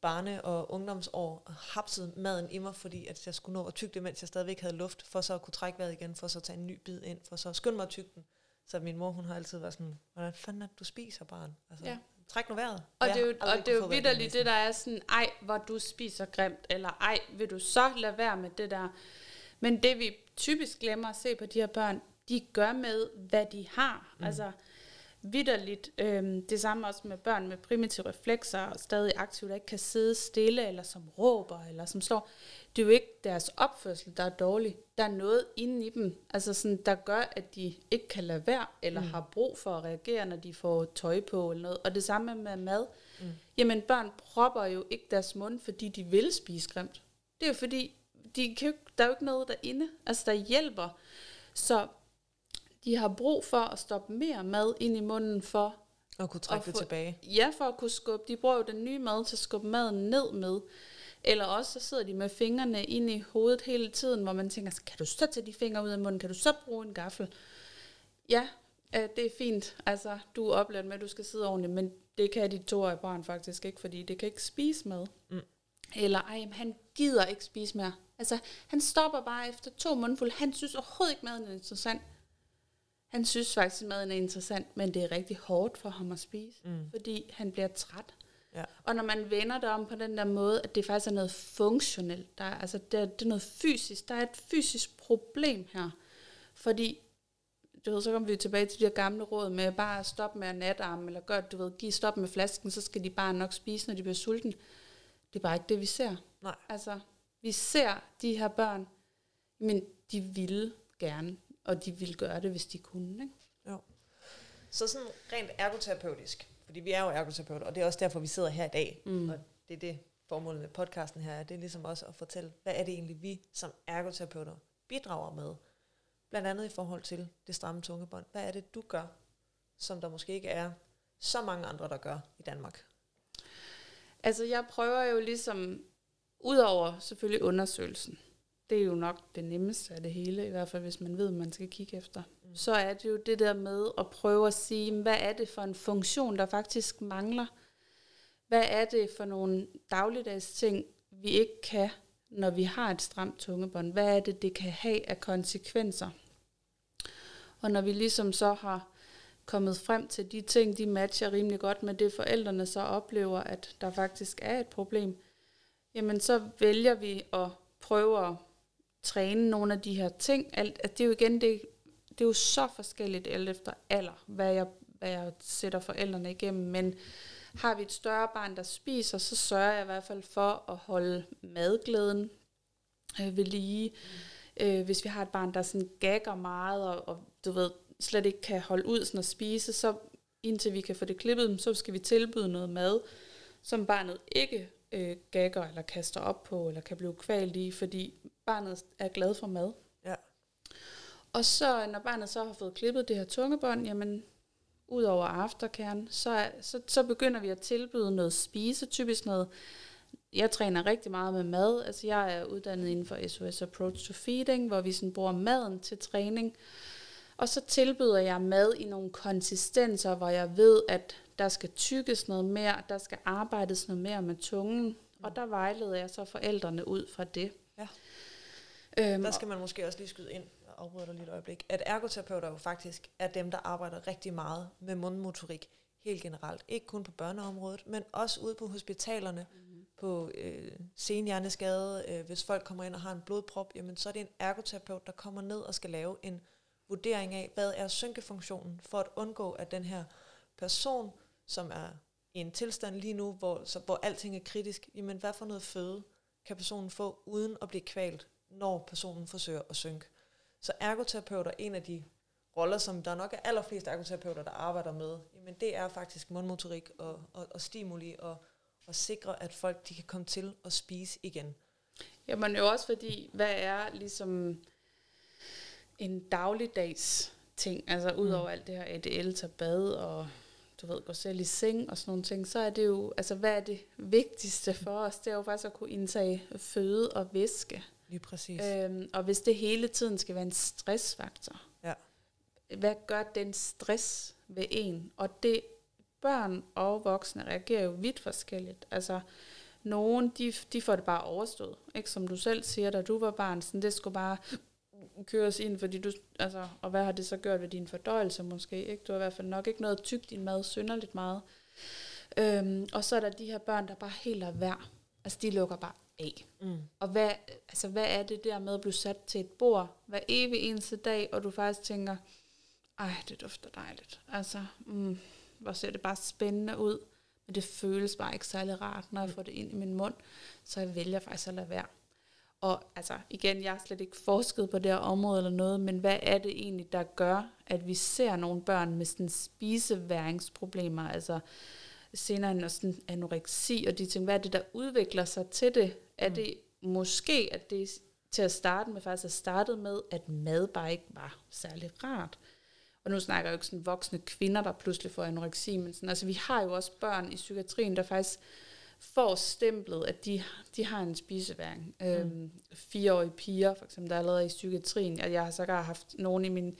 barne- og ungdomsår hapset maden i mig, fordi at jeg skulle nå at tygge det, mens jeg stadigvæk havde luft, for så at kunne trække vejret igen, for så at tage en ny bid ind, for så at skynde mig at tygge den. Så min mor, hun har altid været sådan, hvordan fanden er det, du spiser, barn? Altså, ja. Træk nu vejret. Og det er jo, og det er jo vidderligt det, der er sådan, ej, hvor du spiser grimt, eller ej, vil du så lade være med det der. Men det vi typisk glemmer at se på de her børn, de gør med, hvad de har. Mm. Altså, vidderligt. Øhm, det samme også med børn med primitive reflekser, og stadig aktivt, der ikke kan sidde stille, eller som råber, eller som slår. Det er jo ikke deres opførsel, der er dårlig. Der er noget inde i dem, altså sådan, der gør, at de ikke kan lade være, eller mm. har brug for at reagere, når de får tøj på, eller noget. Og det samme med mad. Mm. Jamen, børn propper jo ikke deres mund, fordi de vil spise grimt. Det er jo fordi, de kan jo, der er jo ikke noget derinde, altså der hjælper. Så de har brug for at stoppe mere mad ind i munden for at kunne trække at få, det tilbage. Ja, for at kunne skubbe. De bruger jo den nye mad til at skubbe maden ned med. Eller også så sidder de med fingrene ind i hovedet hele tiden, hvor man tænker, kan du så tage de fingre ud af munden? Kan du så bruge en gaffel? Ja, det er fint. Altså, du er oplært med, at du skal sidde ordentligt, men det kan de toårige barn faktisk ikke, fordi det kan ikke spise mad. Mm. Eller, ej, han gider ikke spise mere. Altså, han stopper bare efter to mundfulde. Han synes overhovedet ikke, maden er interessant. Han synes faktisk, at maden er interessant, men det er rigtig hårdt for ham at spise, mm. fordi han bliver træt. Ja. Og når man vender det om på den der måde, at det faktisk er noget funktionelt, der er, altså det er, det er noget fysisk, der er et fysisk problem her. Fordi, du ved, så kommer vi tilbage til de her gamle råd med bare at stoppe med at natarme, eller gøre, du ved, give stop med flasken, så skal de bare nok spise, når de bliver sultne. Det er bare ikke det, vi ser. Nej. Altså, vi ser de her børn, men de vil gerne og de ville gøre det, hvis de kunne. Ikke? Jo. Så sådan rent ergoterapeutisk, fordi vi er jo ergoterapeuter, og det er også derfor, vi sidder her i dag, mm. og det er det formålet med podcasten her, det er ligesom også at fortælle, hvad er det egentlig, vi som ergoterapeuter bidrager med, blandt andet i forhold til det stramme tungebånd. Hvad er det, du gør, som der måske ikke er så mange andre, der gør i Danmark? Altså, jeg prøver jo ligesom, udover selvfølgelig undersøgelsen, det er jo nok det nemmeste af det hele, i hvert fald hvis man ved, hvad man skal kigge efter. Mm. Så er det jo det der med at prøve at sige, hvad er det for en funktion, der faktisk mangler? Hvad er det for nogle dagligdags ting, vi ikke kan, når vi har et stramt tungebånd? Hvad er det, det kan have af konsekvenser? Og når vi ligesom så har kommet frem til de ting, de matcher rimelig godt med det, forældrene så oplever, at der faktisk er et problem, jamen så vælger vi at prøve at træne nogle af de her ting. Alt, at det er jo igen, det, det er jo så forskelligt alt efter alder, hvad jeg, hvad jeg sætter forældrene igennem, men har vi et større barn, der spiser, så sørger jeg i hvert fald for at holde madglæden øh, ved lige. Mm. Øh, hvis vi har et barn, der sådan gagger meget, og, og du ved, slet ikke kan holde ud sådan at spise, så indtil vi kan få det klippet, så skal vi tilbyde noget mad, som barnet ikke øh, gagger eller kaster op på, eller kan blive kvalt i, fordi barnet er glad for mad. Ja. Og så, når barnet så har fået klippet det her tungebånd, jamen, ud over afterkern, så, så, så begynder vi at tilbyde noget spise, typisk noget, jeg træner rigtig meget med mad, altså jeg er uddannet inden for SOS Approach to Feeding, hvor vi sådan bruger maden til træning, og så tilbyder jeg mad i nogle konsistenser, hvor jeg ved, at der skal tykkes noget mere, der skal arbejdes noget mere med tungen, og der vejleder jeg så forældrene ud fra det. Øhm, der skal man måske også lige skyde ind og afbryde dig lige et øjeblik, at ergoterapeuter jo faktisk er dem, der arbejder rigtig meget med mundmotorik helt generelt. Ikke kun på børneområdet, men også ude på hospitalerne, mm. på øh, senhjerneskade. Øh, hvis folk kommer ind og har en blodprop, jamen så er det en ergoterapeut, der kommer ned og skal lave en vurdering af, hvad er synkefunktionen, for at undgå, at den her person, som er i en tilstand lige nu, hvor, så, hvor alting er kritisk, jamen hvad for noget føde kan personen få, uden at blive kvalt, når personen forsøger at synke. Så ergoterapeuter er en af de roller, som der nok er allerflest ergoterapeuter, der arbejder med, jamen det er faktisk mundmotorik og, og, og stimuli og, og sikre, at folk de kan komme til at spise igen. Jamen jo også fordi, hvad er ligesom en dagligdags ting, altså udover mm. alt det her ADL, tage bad og du ved, gå selv i seng og sådan nogle ting, så er det jo, altså hvad er det vigtigste for os? Det er jo faktisk at kunne indtage føde og væske. Lige præcis. Øhm, og hvis det hele tiden skal være en stressfaktor, ja. hvad gør den stress ved en? Og det, børn og voksne reagerer jo vidt forskelligt. Altså, nogen, de, de får det bare overstået. Ikke? Som du selv siger, da du var barn, sådan, det skulle bare køres ind, fordi du, altså, og hvad har det så gjort ved din fordøjelse måske, ikke? Du har i hvert fald nok ikke noget tyk din mad synderligt meget. Øhm, og så er der de her børn, der bare helt er værd. Altså, de lukker bare af. Mm. Og hvad, altså, hvad er det der med at blive sat til et bord hver evig eneste dag, og du faktisk tænker, ej, det dufter dejligt. Altså, mm, hvor ser det bare spændende ud. Men det føles bare ikke særlig rart, når jeg får det ind i min mund. Så jeg vælger faktisk at lade være. Og altså, igen, jeg har slet ikke forsket på det her område eller noget, men hvad er det egentlig, der gør, at vi ser nogle børn med sådan spiseværingsproblemer, altså senere sådan anoreksi og de ting, hvad er det, der udvikler sig til det? Er mm. det måske, at det til at starte med faktisk er startet med, at mad bare ikke var særlig rart? Og nu snakker jeg jo ikke sådan voksne kvinder, der pludselig får anoreksi, men sådan, altså vi har jo også børn i psykiatrien, der faktisk får stemplet, at de, de har en spiseværing. Mm. Øhm, fireårige piger, for eksempel, der er allerede i psykiatrien, og jeg har sågar haft nogen i min,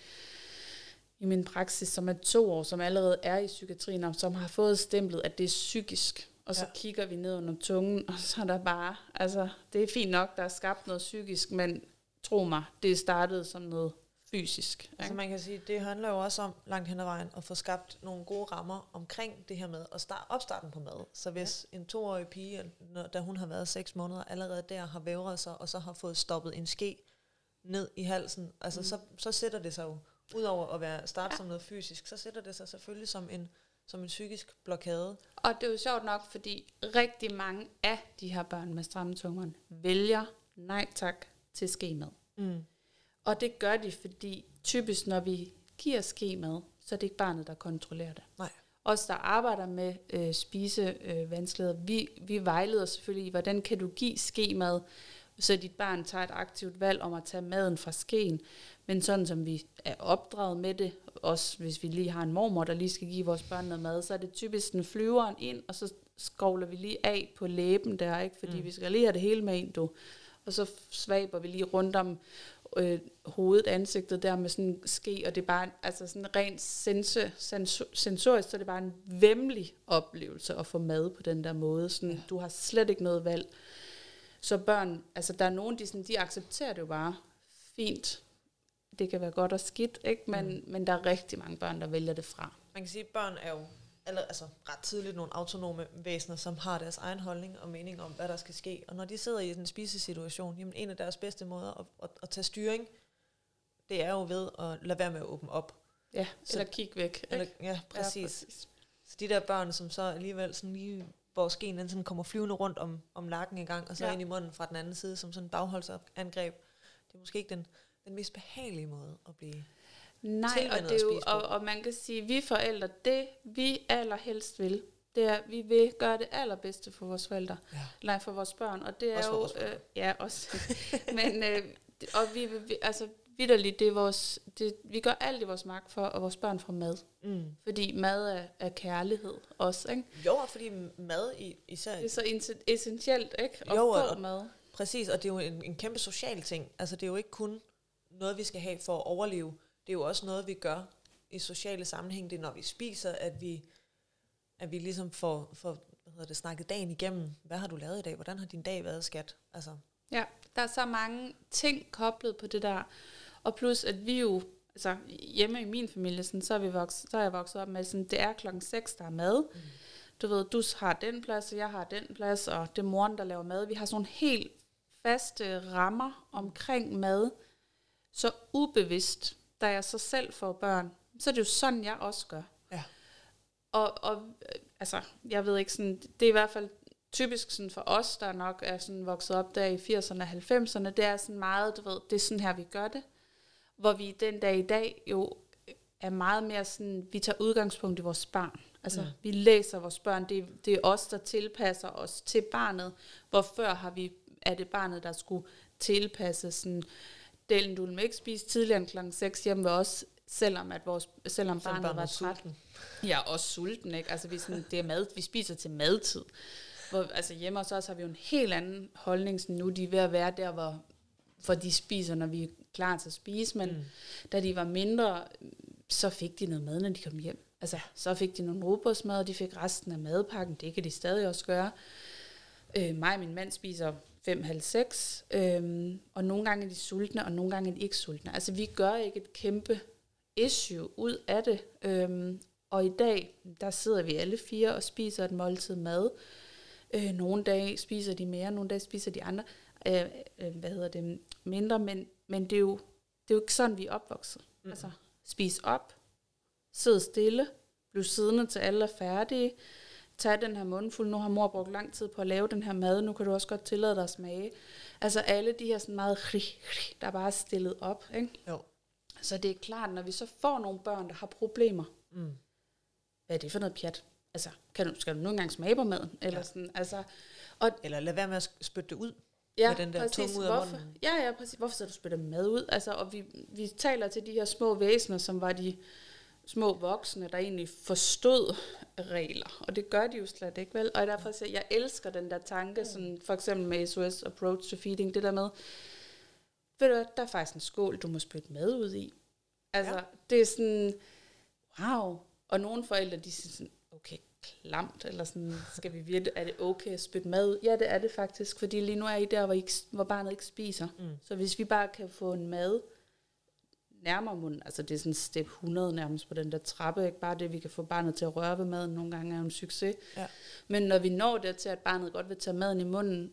i min praksis, som er to år, som allerede er i psykiatrien, og som har fået stemplet, at det er psykisk. Og så ja. kigger vi ned under tungen, og så er der bare, altså, det er fint nok, der er skabt noget psykisk, men tro mig, det er startet som noget fysisk. Ikke? Altså man kan sige, det handler jo også om langt hen ad vejen at få skabt nogle gode rammer omkring det her med at starte opstarten på mad. Så hvis ja. en toårig pige, når, da hun har været seks måneder, allerede der har vævret sig, og så har fået stoppet en ske ned i halsen, altså mm. så, så sætter det sig jo, udover at være start ja. som noget fysisk, så sætter det sig selvfølgelig som en, som en psykisk blokade. Og det er jo sjovt nok, fordi rigtig mange af de her børn med stramme tungeren vælger nej tak til skemad. Mm. Og det gør de, fordi typisk når vi giver skemad, så er det ikke barnet, der kontrollerer det. Nej. Os, der arbejder med øh, spisevanskeligheder, øh, vi, vi vejleder selvfølgelig i, hvordan kan du give skemad, så dit barn tager et aktivt valg om at tage maden fra skeen. Men sådan som vi er opdraget med det, også hvis vi lige har en mormor, der lige skal give vores børn noget mad, så er det typisk en flyveren ind, og så skovler vi lige af på læben der, ikke? fordi mm. vi skal lige have det hele med ind, du. Og så svaber vi lige rundt om øh, hovedet, ansigtet der med sådan en ske, og det er bare altså sådan rent sense, sensor, sensorisk, så er det bare en vemmelig oplevelse at få mad på den der måde. Sådan, ja. Du har slet ikke noget valg. Så børn, altså der er nogen, de, sådan, de accepterer det jo bare fint. Det kan være godt og skidt, ikke? Men, mm. men der er rigtig mange børn, der vælger det fra. Man kan sige, at børn er jo eller, altså, ret tidligt nogle autonome væsener, som har deres egen holdning og mening om, hvad der skal ske. Og når de sidder i en spisesituation, jamen en af deres bedste måder at, at, at tage styring, det er jo ved at lade være med at åbne op. Ja, så, eller kigge væk. Eller, ja, præcis. ja, præcis. Så de der børn, som så alligevel sådan lige, hvor skeen den sådan kommer flyvende rundt om, om nakken en gang, og så ja. ind i munden fra den anden side, som sådan en bagholdsangreb, det er måske ikke den, den mest behagelige måde at blive Nej, og, det er jo, og, og man kan sige, at vi forældre, det vi allerhelst vil, det er, vi vil gøre det allerbedste for vores forældre, ja. nej, for vores børn, og det er også jo, øh, ja, også, men, øh, og vi vil, altså, vidderligt, det er vores, det, vi gør alt i vores magt for, at vores børn får mad. Mm. Fordi mad er, er kærlighed også, ikke? Jo, fordi mad i, især... Det er så essentielt, ikke? At jo, få og, mad. Præcis, og det er jo en, en kæmpe social ting. Altså, det er jo ikke kun noget, vi skal have for at overleve det er jo også noget, vi gør i sociale sammenhæng. Det er, når vi spiser, at vi, at vi ligesom får, får hvad hedder det, snakket dagen igennem. Hvad har du lavet i dag? Hvordan har din dag været, skat? Altså. Ja, der er så mange ting koblet på det der. Og plus, at vi jo, altså hjemme i min familie, sådan, så, er vi vokset, så er jeg vokset op med, sådan, det er klokken 6, der er mad. Mm. Du ved, du har den plads, og jeg har den plads, og det er moren, der laver mad. Vi har sådan nogle helt faste rammer omkring mad. Så ubevidst da jeg så selv får børn, så er det jo sådan, jeg også gør. Ja. Og, og altså, jeg ved ikke, sådan, det er i hvert fald typisk sådan for os, der nok er sådan vokset op der i 80'erne og 90'erne, det er sådan meget, du ved, det er sådan her, vi gør det. Hvor vi den dag i dag jo er meget mere sådan, vi tager udgangspunkt i vores barn. Altså, mm. vi læser vores børn. Det, det er os, der tilpasser os til barnet. Hvor før har vi, er det barnet, der skulle tilpasse sådan, Delen, du vil ikke spise tidligere end klokken 6 hjemme ved os, selvom, at vores, selvom barnet var træt. Sulten. Ja, også sulten, ikke? Altså, vi, sådan, det er mad, vi spiser til madtid. Hvor, altså hjemme hos os har vi jo en helt anden holdning, sådan nu de er ved at være der, hvor, hvor de spiser, når vi er klar til at spise, men mm. da de var mindre, så fik de noget mad, når de kom hjem. Altså, så fik de nogle robotsmad, og de fik resten af madpakken. Det kan de stadig også gøre. Øh, mig og min mand spiser fem, halv seks, øhm, og nogle gange er de sultne, og nogle gange er de ikke sultne. Altså, vi gør ikke et kæmpe issue ud af det. Øhm, og i dag, der sidder vi alle fire og spiser et måltid mad. Øh, nogle dage spiser de mere, nogle dage spiser de andre. Øh, øh, hvad hedder det? Mindre, men, men det, er jo, det er jo ikke sådan, vi er opvokset. Mm. Altså, spis op, sid stille, bliv siddende til alle er færdige, tag den her mundfuld, nu har mor brugt lang tid på at lave den her mad, nu kan du også godt tillade dig at smage. Altså alle de her sådan meget, der er bare stillet op. Ikke? Jo. Så det er klart, når vi så får nogle børn, der har problemer, mm. hvad er det for noget pjat? Altså, kan du, skal du nogle gange smage på maden? Eller, ja. sådan, altså, og, eller lad være med at spytte det ud ja, med den der præcis. tunge ud af Hvorfor? Ja, ja, præcis. Hvorfor så du spytter mad ud? Altså, og vi, vi taler til de her små væsener, som var de små voksne, der egentlig forstod regler. Og det gør de jo slet ikke, vel? Og derfor siger jeg, jeg elsker den der tanke, sådan, for eksempel med SOS Approach to Feeding, det der med, ved du der er faktisk en skål, du må spytte mad ud i. Altså, ja. det er sådan, wow. Og nogle forældre, de siger sådan, okay, klamt, eller sådan, skal vi virkelig, er det okay at spytte mad ud? Ja, det er det faktisk, fordi lige nu er I der, hvor, I, hvor barnet ikke spiser. Mm. Så hvis vi bare kan få en mad, nærmere munden, altså det er sådan step 100 nærmest på den der trappe, ikke bare det, vi kan få barnet til at røre ved maden, nogle gange er en succes. Ja. Men når vi når der til, at barnet godt vil tage maden i munden,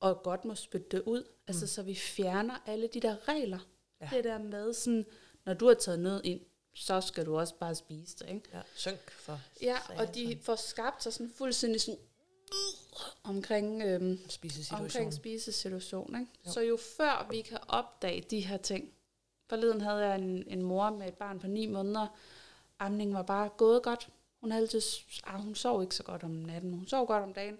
og godt må spytte det ud, altså mm. altså så vi fjerner alle de der regler. Ja. Det der med sådan, når du har taget noget ind, så skal du også bare spise det, ikke? Ja, synk for. Ja, og de får skabt sig sådan fuldstændig sådan omkring, øhm, spisesituation. omkring spisesituation. Ikke? Jo. Så jo før vi kan opdage de her ting, Forleden havde jeg en, en mor med et barn på ni måneder. Amningen var bare gået godt. Hun, havde altid, ah, hun sov ikke så godt om natten, hun sov godt om dagen.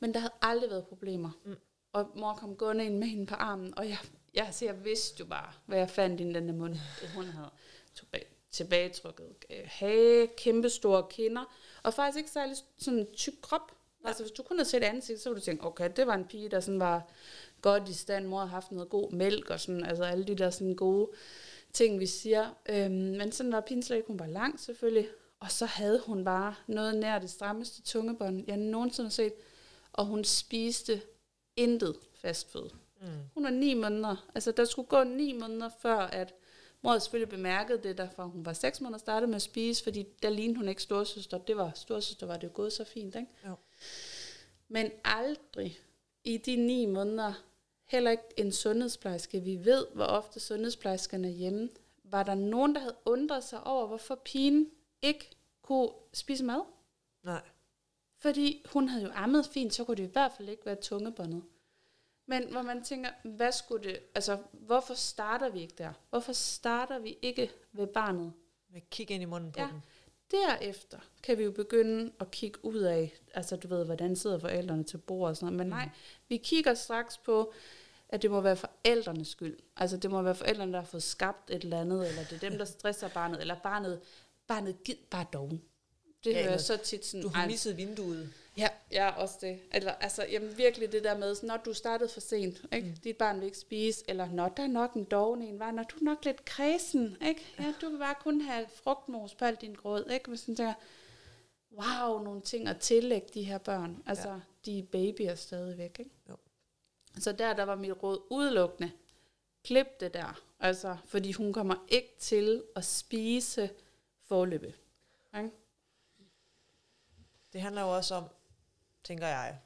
Men der havde aldrig været problemer. Mm. Og mor kom gående ind med hende på armen, og jeg, jeg, altså, jeg vidste jo bare, hvad jeg fandt i den der mund, hun havde tilbage, tilbagetrykket øh, hage, kæmpe store kinder, og faktisk ikke særlig sådan tyk krop. Ja. Altså hvis du kun havde set ansigt, så ville du tænke, okay, det var en pige, der sådan var godt i stand. Mor har haft noget god mælk og sådan, altså alle de der sådan gode ting, vi siger. Øhm, men sådan var pigen slet ikke, hun var lang selvfølgelig. Og så havde hun bare noget nær det strammeste tungebånd, jeg nogensinde har set. Og hun spiste intet fastfød. Mm. Hun var ni måneder. Altså, der skulle gå ni måneder før, at mor havde selvfølgelig bemærket det, derfor hun var seks måneder startet med at spise, fordi der lignede hun ikke storsøster. Det var storsøster, var det jo gået så fint, ikke? Jo. Men aldrig i de ni måneder, heller ikke en sundhedsplejerske. Vi ved, hvor ofte sundhedsplejerskerne er hjemme. Var der nogen, der havde undret sig over, hvorfor pigen ikke kunne spise mad? Nej. Fordi hun havde jo ammet fint, så kunne det i hvert fald ikke være tungebåndet. Men hvor man tænker, hvad skulle det, altså hvorfor starter vi ikke der? Hvorfor starter vi ikke ved barnet? Med kigge ind i munden på ja. dem. Derefter kan vi jo begynde at kigge ud af, altså du ved, hvordan sidder forældrene til bord og sådan noget. Men nej, vi kigger straks på, at det må være forældrenes skyld. Altså det må være forældrene, der har fået skabt et eller andet, eller det er dem, der stresser barnet, eller barnet, barnet gider bare doven. Det ja, hører så tit sådan... Du har misset vinduet. Ja, ja, også det. Eller, altså, jamen, virkelig det der med, så når du startede for sent, ikke? Mm. dit barn vil ikke spise, eller når der er nok en doven en, var, når du er nok lidt kredsen, ikke? Ja, du vil bare kun have frugtmos på alt din grød, ikke? Hvis man tænker, wow, nogle ting at tillægge de her børn. Altså, ja. de er babyer stadigvæk, ikke? Jo. Så der, der var mit råd udelukkende, klip det der. Altså, fordi hun kommer ikke til at spise forløbe. Ikke? Det handler jo også om, tænker jeg,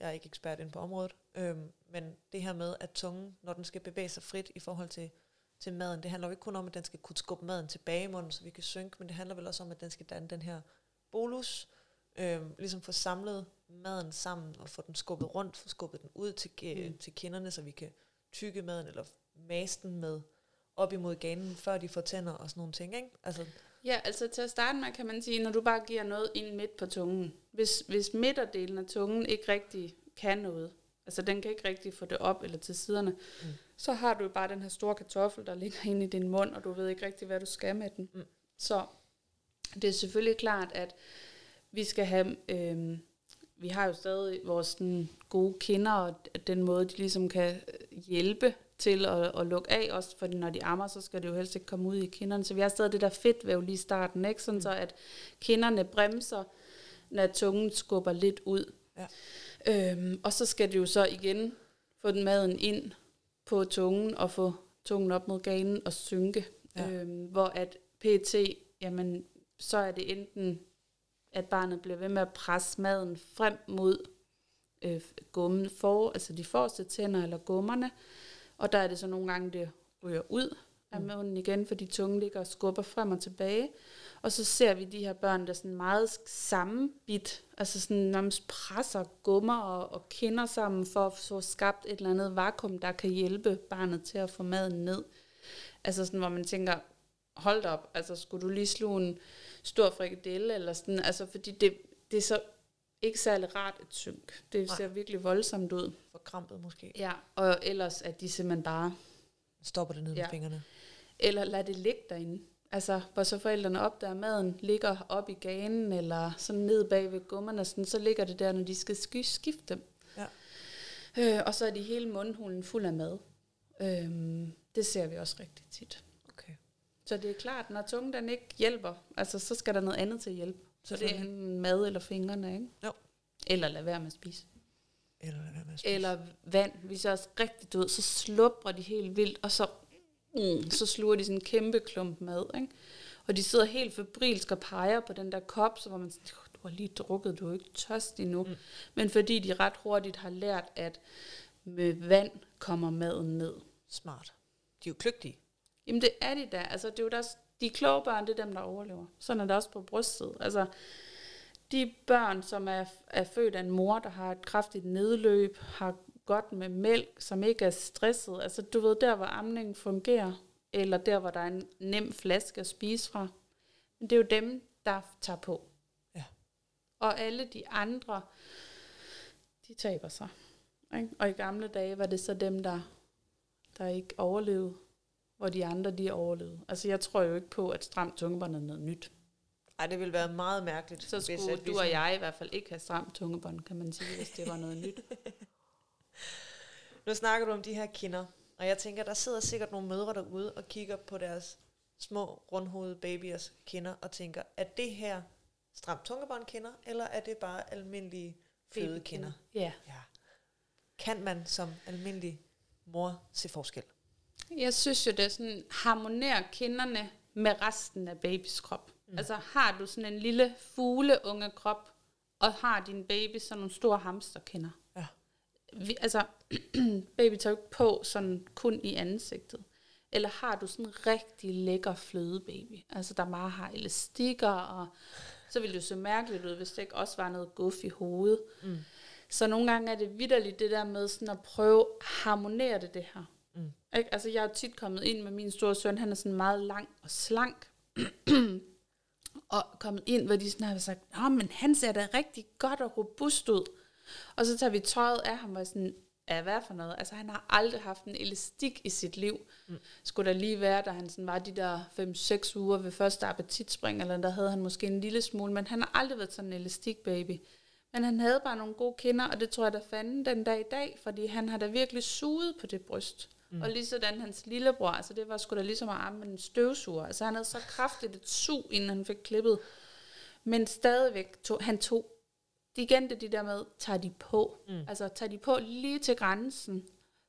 jeg er ikke ekspert ind på området, øhm, men det her med, at tungen, når den skal bevæge sig frit i forhold til, til maden, det handler jo ikke kun om, at den skal kunne skubbe maden tilbage i munden, så vi kan synke, men det handler vel også om, at den skal danne den her bolus, øhm, ligesom få samlet maden sammen og få den skubbet rundt, få skubbet den ud til, mm. til kinderne, så vi kan tykke maden eller mase den med op imod ganen, før de får tænder og sådan nogle ting. Ikke? Altså, Ja, altså til at starte med kan man sige, når du bare giver noget ind midt på tungen. Hvis, hvis midterdelen af tungen ikke rigtig kan noget, altså den kan ikke rigtig få det op eller til siderne, mm. så har du bare den her store kartoffel, der ligger inde i din mund, og du ved ikke rigtig, hvad du skal med den. Mm. Så det er selvfølgelig klart, at vi skal have, øh, vi har jo stadig vores sådan, gode kinder, og den måde, de ligesom kan hjælpe til at, at lukke af, også fordi når de ammer, så skal det jo helst ikke komme ud i kinderne. Så vi har stadig det der fedtvæv lige i starten, ikke? Sådan mm. så at kinderne bremser, når tungen skubber lidt ud. Ja. Øhm, og så skal det jo så igen få den maden ind på tungen og få tungen op mod ganen og synke. Ja. Øhm, hvor at PT, jamen, så er det enten, at barnet bliver ved med at presse maden frem mod øh, gummen for, altså de forreste tænder eller gummerne, og der er det så nogle gange, det ryger ud af mm. munden igen, fordi tungen ligger og skubber frem og tilbage. Og så ser vi de her børn, der sådan meget sammenbit, altså sådan nærmest presser gummer og, og kinder sammen for at få skabt et eller andet vakuum, der kan hjælpe barnet til at få maden ned. Altså sådan, hvor man tænker, hold op, altså skulle du lige slå en stor frikadelle, eller sådan, altså fordi det, det er så ikke særlig rart et synk. Det ser virkelig voldsomt ud. For krampet måske. Ja, og ellers at de simpelthen bare... Stopper det ned ja. med fingrene. Eller lad det ligge derinde. Altså, hvor så forældrene opdager, at maden ligger op i ganen, eller sådan ned bag ved gummerne, sådan, så ligger det der, når de skal skifte dem. Ja. Øh, og så er de hele mundhulen fuld af mad. Øh, det ser vi også rigtig tit. Okay. Så det er klart, når tungen den ikke hjælper, altså, så skal der noget andet til hjælp. Så det er en mad eller fingrene, ikke? Jo. Eller lad være med at spise. Eller at spise. Eller vand. Hvis jeg også rigtig død, så slupper de helt vildt, og så, mm, så sluger de sådan en kæmpe klump mad, ikke? Og de sidder helt febrilsk og peger på den der kop, så hvor man siger, du har lige drukket, du er ikke tørst endnu. Mm. Men fordi de ret hurtigt har lært, at med vand kommer maden ned. Smart. De er jo kløgtige. Jamen det er de da. Altså det er jo deres de kloge børn, det er dem, der overlever. Sådan er det også på brystet. Altså, de børn, som er, er født af en mor, der har et kraftigt nedløb, har godt med mælk, som ikke er stresset. Altså, du ved, der hvor amningen fungerer, eller der hvor der er en nem flaske at spise fra. Men det er jo dem, der tager på. Ja. Og alle de andre, de taber sig. Ikke? Og i gamle dage var det så dem, der, der ikke overlevede hvor de andre de overlevede. Altså jeg tror jo ikke på, at stramt tungebånd er noget nyt. Nej, det ville være meget mærkeligt. Så skulle hvis, du og jeg i hvert fald ikke have stramt tungebånd, kan man sige, hvis det var noget nyt. nu snakker du om de her kinder, og jeg tænker, der sidder sikkert nogle mødre derude og kigger på deres små rundhovedede babyers kinder og tænker, er det her stramt tungebånd kinder, eller er det bare almindelige fødekinder? Ja. ja. Kan man som almindelig mor se forskel? Jeg synes jo, det sådan harmonerer kinderne med resten af babys krop. Mm. Altså har du sådan en lille fugleunge krop, og har din baby sådan nogle store hamsterkinder. Ja. Vi, altså, baby tager ikke på sådan kun i ansigtet. Eller har du sådan en rigtig lækker flødebaby, altså der bare har elastikker, og så ville det jo se mærkeligt ud, hvis det ikke også var noget guf i hovedet. Mm. Så nogle gange er det vidderligt det der med sådan at prøve at harmonere det, det her. Mm. Ikke? Altså, jeg er tit kommet ind med min store søn, han er sådan meget lang og slank. og kommet ind, hvor de sådan har sagt, Nå, men han ser da rigtig godt og robust ud. Og så tager vi tøjet af ham og sådan, ja, hvad for noget? Altså, han har aldrig haft en elastik i sit liv. Mm. Skulle der lige være, da han sådan var de der 5-6 uger ved første appetitspring, eller der havde han måske en lille smule, men han har aldrig været sådan en elastik baby. Men han havde bare nogle gode kinder, og det tror jeg, der fandt den dag i dag, fordi han har da virkelig suget på det bryst. Mm. Og lige sådan hans lillebror, altså det var sgu da ligesom at arme en støvsuger. Altså han havde så kraftigt et sug, inden han fik klippet. Men stadigvæk, tog, han tog, det igen det de der med, tager de på. Mm. Altså tager de på lige til grænsen.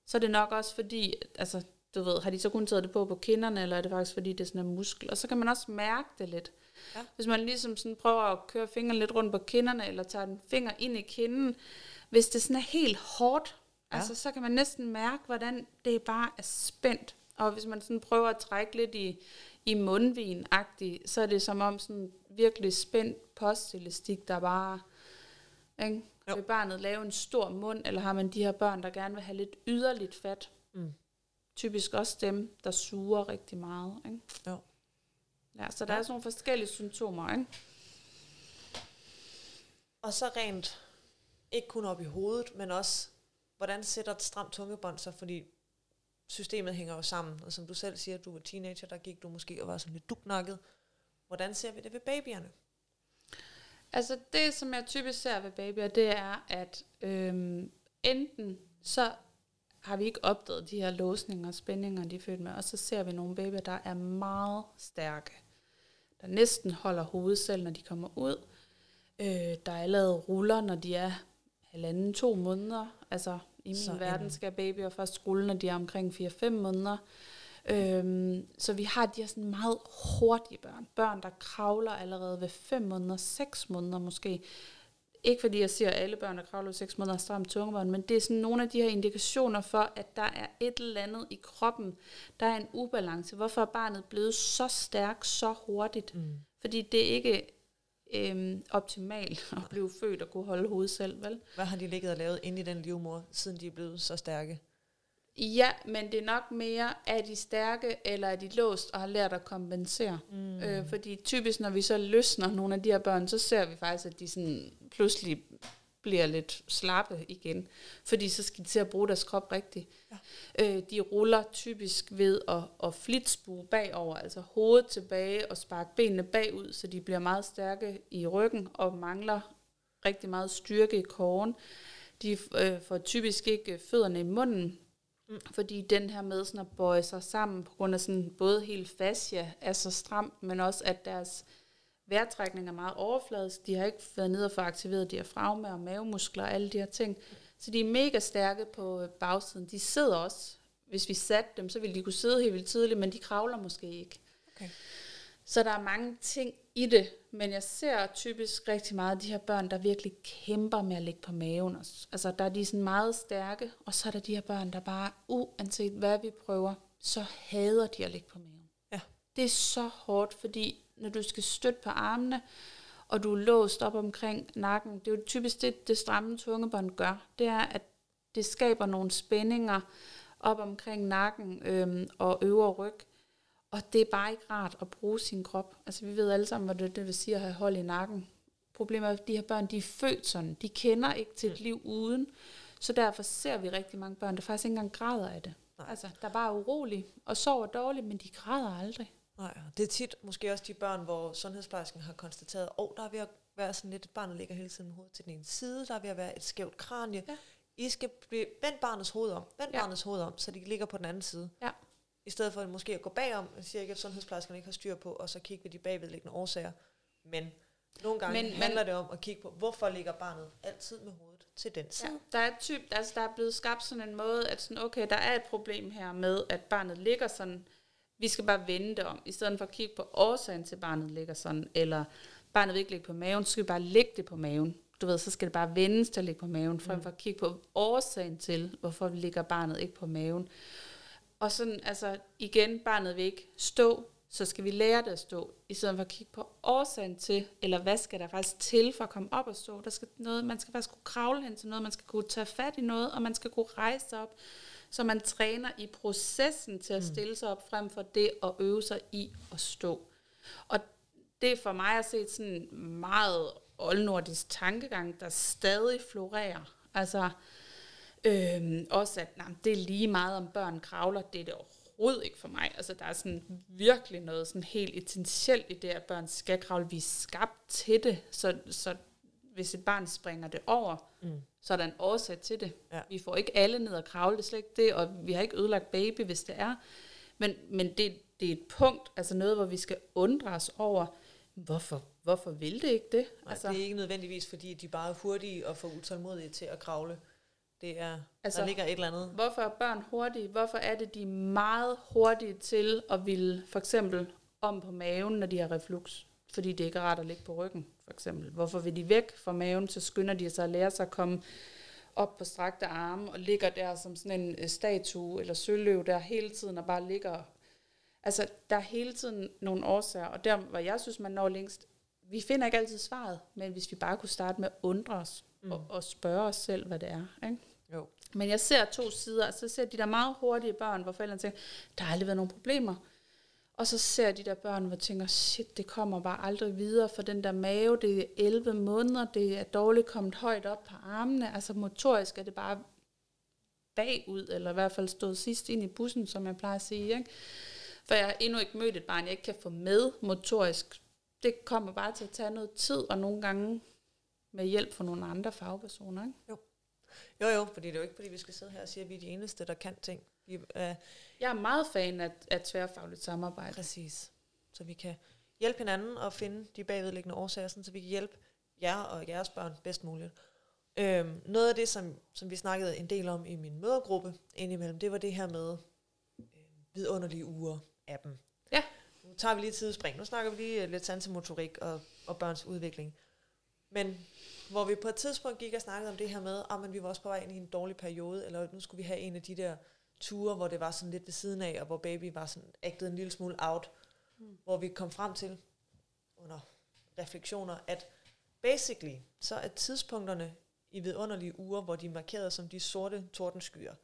Så er det nok også fordi, altså du ved, har de så kun taget det på på kinderne, eller er det faktisk fordi, det er sådan en muskel? Og så kan man også mærke det lidt. Ja. Hvis man ligesom sådan prøver at køre fingeren lidt rundt på kinderne, eller tager en finger ind i kinden, hvis det sådan er helt hårdt, Ja. Altså, så kan man næsten mærke, hvordan det bare er spændt. Og hvis man sådan prøver at trække lidt i, i mundvin så er det som om sådan virkelig spændt postelastik, der bare... Ikke? Vil barnet lave en stor mund, eller har man de her børn, der gerne vil have lidt yderligt fat? Mm. Typisk også dem, der suger rigtig meget. Ikke? Jo. Ja, så der ja. er sådan nogle forskellige symptomer, ikke? Og så rent, ikke kun op i hovedet, men også, hvordan sætter et stramt tungebånd sig, fordi systemet hænger jo sammen, og som du selv siger, du var teenager, der gik du måske og var sådan lidt duknakket. Hvordan ser vi det ved babyerne? Altså det, som jeg typisk ser ved babyer, det er, at øhm, enten så har vi ikke opdaget de her låsninger og spændinger, de er født med, og så ser vi nogle babyer, der er meget stærke, der næsten holder hovedet selv, når de kommer ud. Øh, der er lavet ruller, når de er halvanden, to måneder. Altså i min så verden skal babyer først rulle, når de er omkring 4-5 måneder. Øhm, så vi har de her sådan meget hurtige børn. Børn, der kravler allerede ved 5 måneder, 6 måneder måske. Ikke fordi jeg siger, at alle børn, der kravler ved 6 måneder, har stramt tungebånd, men det er sådan nogle af de her indikationer for, at der er et eller andet i kroppen, der er en ubalance. Hvorfor er barnet blevet så stærk så hurtigt? Mm. Fordi det er ikke øhm, optimalt at blive født og kunne holde hovedet selv, vel? Hvad har de ligget og lavet inde i den livmor, siden de er blevet så stærke? Ja, men det er nok mere, er de stærke, eller er de låst og har lært at kompensere? Mm. Øh, fordi typisk, når vi så løsner nogle af de her børn, så ser vi faktisk, at de sådan pludselig bliver lidt slappe igen. Fordi så skal de til at bruge deres krop rigtigt. Ja. Øh, de ruller typisk ved at, at flitsbue bagover, altså hovedet tilbage og sparke benene bagud, så de bliver meget stærke i ryggen og mangler rigtig meget styrke i kåren. De øh, får typisk ikke fødderne i munden, Mm. Fordi den her med sådan at bøje sig sammen, på grund af sådan både helt fascia er så stram, men også at deres vejrtrækning er meget overfladisk. De har ikke været nede og få aktiveret diafragma og mavemuskler og alle de her ting. Så de er mega stærke på øh, bagsiden. De sidder også. Hvis vi satte dem, så ville de kunne sidde helt vildt tidligt, men de kravler måske ikke. Okay. Så der er mange ting i det, men jeg ser typisk rigtig meget af de her børn, der virkelig kæmper med at ligge på maven. Altså der er de sådan meget stærke, og så er der de her børn, der bare, uanset hvad vi prøver, så hader de at ligge på maven. Ja. Det er så hårdt, fordi når du skal støtte på armene, og du er låst op omkring nakken, det er jo typisk det, det stramme tungebånd gør, det er, at det skaber nogle spændinger op omkring nakken øhm, og øvre ryg, og det er bare ikke rart at bruge sin krop. Altså vi ved alle sammen, hvad det, det vil sige at have hold i nakken. Problemet er, at de her børn, de er født sådan. De kender ikke til et liv uden. Så derfor ser vi rigtig mange børn, der faktisk ikke engang græder af det. Nej. Altså, der er bare urolige og sover dårligt, men de græder aldrig. Nej, det er tit måske også de børn, hvor sundhedsplejersken har konstateret, at oh, der er ved at være sådan lidt, et barn, der ligger hele tiden med hovedet til den ene side, der er ved at være et skævt kranie. Ja. I skal vende barnets hoved om, vend ja. barnets hoved om, så de ligger på den anden side. Ja i stedet for måske at gå bagom, jeg siger ikke, at sundhedsplejerskerne ikke har styr på, og så kigge ved de bagvedliggende årsager. Men nogle gange men, handler men, det om at kigge på, hvorfor ligger barnet altid med hovedet til den side. Ja, der, er typ, altså der er blevet skabt sådan en måde, at sådan, okay, der er et problem her med, at barnet ligger sådan, vi skal bare vende det om, i stedet for at kigge på årsagen til, at barnet ligger sådan, eller barnet vil ikke ligge på maven, så skal vi bare lægge det på maven. Du ved, så skal det bare vendes til at ligge på maven, frem mm. for at kigge på årsagen til, hvorfor ligger barnet ikke på maven. Og sådan, altså igen, barnet vil ikke stå, så skal vi lære det at stå, i stedet for at kigge på årsagen til, eller hvad skal der faktisk til for at komme op og stå. Der skal noget, man skal faktisk kunne kravle hen til noget, man skal kunne tage fat i noget, og man skal kunne rejse op, så man træner i processen til at mm. stille sig op, frem for det at øve sig i at stå. Og det er for mig at se sådan meget oldnordisk tankegang, der stadig florerer. Altså, Øhm, også at nej, det er lige meget om børn kravler, det er det overhovedet ikke for mig. Altså der er sådan virkelig noget sådan helt essentielt i det, at børn skal kravle. Vi er skabt til det, så, så hvis et barn springer det over, mm. så er der en årsag til det. Ja. Vi får ikke alle ned og kravle, det er slet ikke det, og vi har ikke ødelagt baby, hvis det er. Men, men det, det er et punkt, altså noget, hvor vi skal undre os over, hvorfor, hvorfor vil det ikke det? Nej, altså, det er ikke nødvendigvis, fordi de bare er hurtige og for utålmodige til at kravle. Det er, altså, der ligger et eller andet. Hvorfor er børn hurtige? Hvorfor er det, de er meget hurtige til at ville for eksempel om på maven, når de har reflux? Fordi det ikke er rart at ligge på ryggen, for eksempel. Hvorfor vil de væk fra maven, så skynder de sig at lære sig at komme op på strakte arme og ligger der som sådan en øh, statue eller søløv der hele tiden og bare ligger. Altså, der er hele tiden nogle årsager, og der, hvor jeg synes, man når længst, vi finder ikke altid svaret, men hvis vi bare kunne starte med at undre os mm. og, og spørge os selv, hvad det er. Ikke? Jo. Men jeg ser to sider. Altså, jeg ser de der meget hurtige børn, hvor forældrene tænker, der har aldrig været nogen problemer. Og så ser de der børn, hvor tænker, shit, det kommer bare aldrig videre for den der mave. Det er 11 måneder, det er dårligt kommet højt op på armene. Altså motorisk er det bare bagud, eller i hvert fald stået sidst ind i bussen, som jeg plejer at sige. Ikke? For jeg har endnu ikke mødt et barn, jeg ikke kan få med motorisk. Det kommer bare til at tage noget tid, og nogle gange med hjælp fra nogle andre fagpersoner. Ikke? Jo. Jo, jo, fordi det er jo ikke, fordi vi skal sidde her og sige, at vi er de eneste, der kan ting. Vi, uh, jeg er meget fan af, af tværfagligt samarbejde. Præcis. Så vi kan hjælpe hinanden og finde de bagvedliggende årsager, sådan, så vi kan hjælpe jer og jeres børn bedst muligt. Øhm, noget af det, som, som vi snakkede en del om i min mødergruppe indimellem, det var det her med øh, vidunderlige uger af dem. Ja. Nu tager vi lige tidsspring. Nu snakker vi lige lidt sansemotorik og, og børns udvikling. Men hvor vi på et tidspunkt gik og snakkede om det her med, at ah, vi var også på vej ind i en dårlig periode, eller nu skulle vi have en af de der ture, hvor det var sådan lidt ved siden af, og hvor baby var sådan ægtet en lille smule out, mm. hvor vi kom frem til under refleksioner, at basically, så er tidspunkterne i vidunderlige uger, hvor de er markeret som de sorte tordenskyer,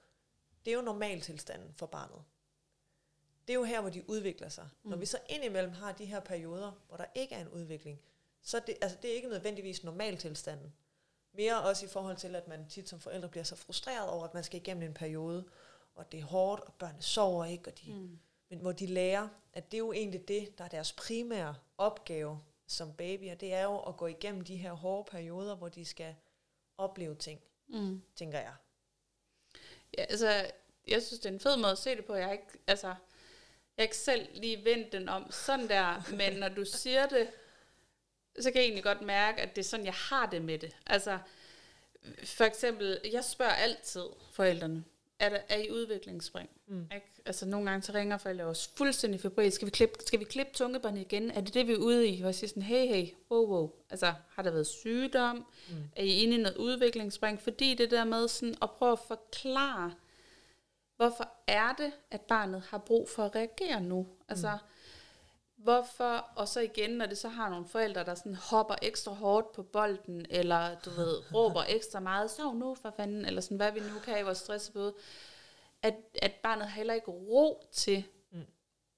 det er jo normaltilstanden for barnet. Det er jo her, hvor de udvikler sig. Mm. Når vi så indimellem har de her perioder, hvor der ikke er en udvikling, så det, altså det er ikke nødvendigvis normaltilstanden. Mere også i forhold til, at man tit som forældre bliver så frustreret over, at man skal igennem en periode, og det er hårdt, og børnene sover ikke, og de, mm. men hvor de lærer, at det er jo egentlig det, der er deres primære opgave som babyer, det er jo at gå igennem de her hårde perioder, hvor de skal opleve ting, mm. tænker jeg. Ja, altså, jeg synes, det er en fed måde at se det på. Jeg har ikke, altså, jeg har ikke selv lige vendt den om sådan der, men når du siger det, så kan jeg egentlig godt mærke, at det er sådan, jeg har det med det. Altså, for eksempel, jeg spørger altid forældrene, er, der, er I udviklingsspring? Mm. Ikke? Altså nogle gange så ringer forældre også fuldstændig febrilsk. Skal vi klippe, skal vi klippe tungebåndet igen? Er det det, vi er ude i? Og jeg siger sådan, hey, hey, wow, wow. Altså har der været sygdom? Mm. Er I inde i noget udviklingsspring? Fordi det der med sådan at prøve at forklare, hvorfor er det, at barnet har brug for at reagere nu? Altså, mm hvorfor, og så igen, når det så har nogle forældre, der sådan hopper ekstra hårdt på bolden, eller du ved, råber ekstra meget, så nu for fanden, eller sådan, hvad vi nu kan i vores stressbøde, at, at barnet heller ikke ro til mm.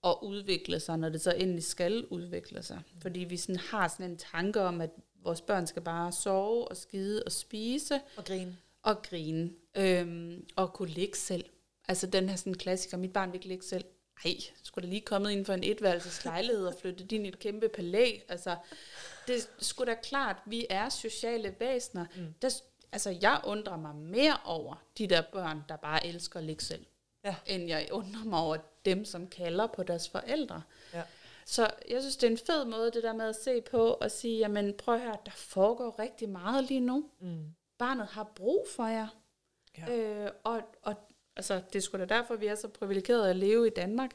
at udvikle sig, når det så endelig skal udvikle sig. Fordi vi sådan har sådan en tanke om, at vores børn skal bare sove og skide og spise. Og grine. Og grine. Øhm, og kunne ligge selv. Altså den her sådan klassiker, mit barn vil ikke ligge selv ej, skulle da lige kommet ind for en etværelses lejlighed og flyttet ind i et kæmpe palæ. Altså, det skulle da klart, vi er sociale væsener. Mm. Der, altså, jeg undrer mig mere over de der børn, der bare elsker at ligge selv, ja. end jeg undrer mig over dem, som kalder på deres forældre. Ja. Så jeg synes, det er en fed måde, det der med at se på og sige, jamen prøv at høre, der foregår rigtig meget lige nu. Mm. Barnet har brug for jer. Ja. Øh, og, og Altså, det er sgu da derfor, vi er så privilegerede at leve i Danmark.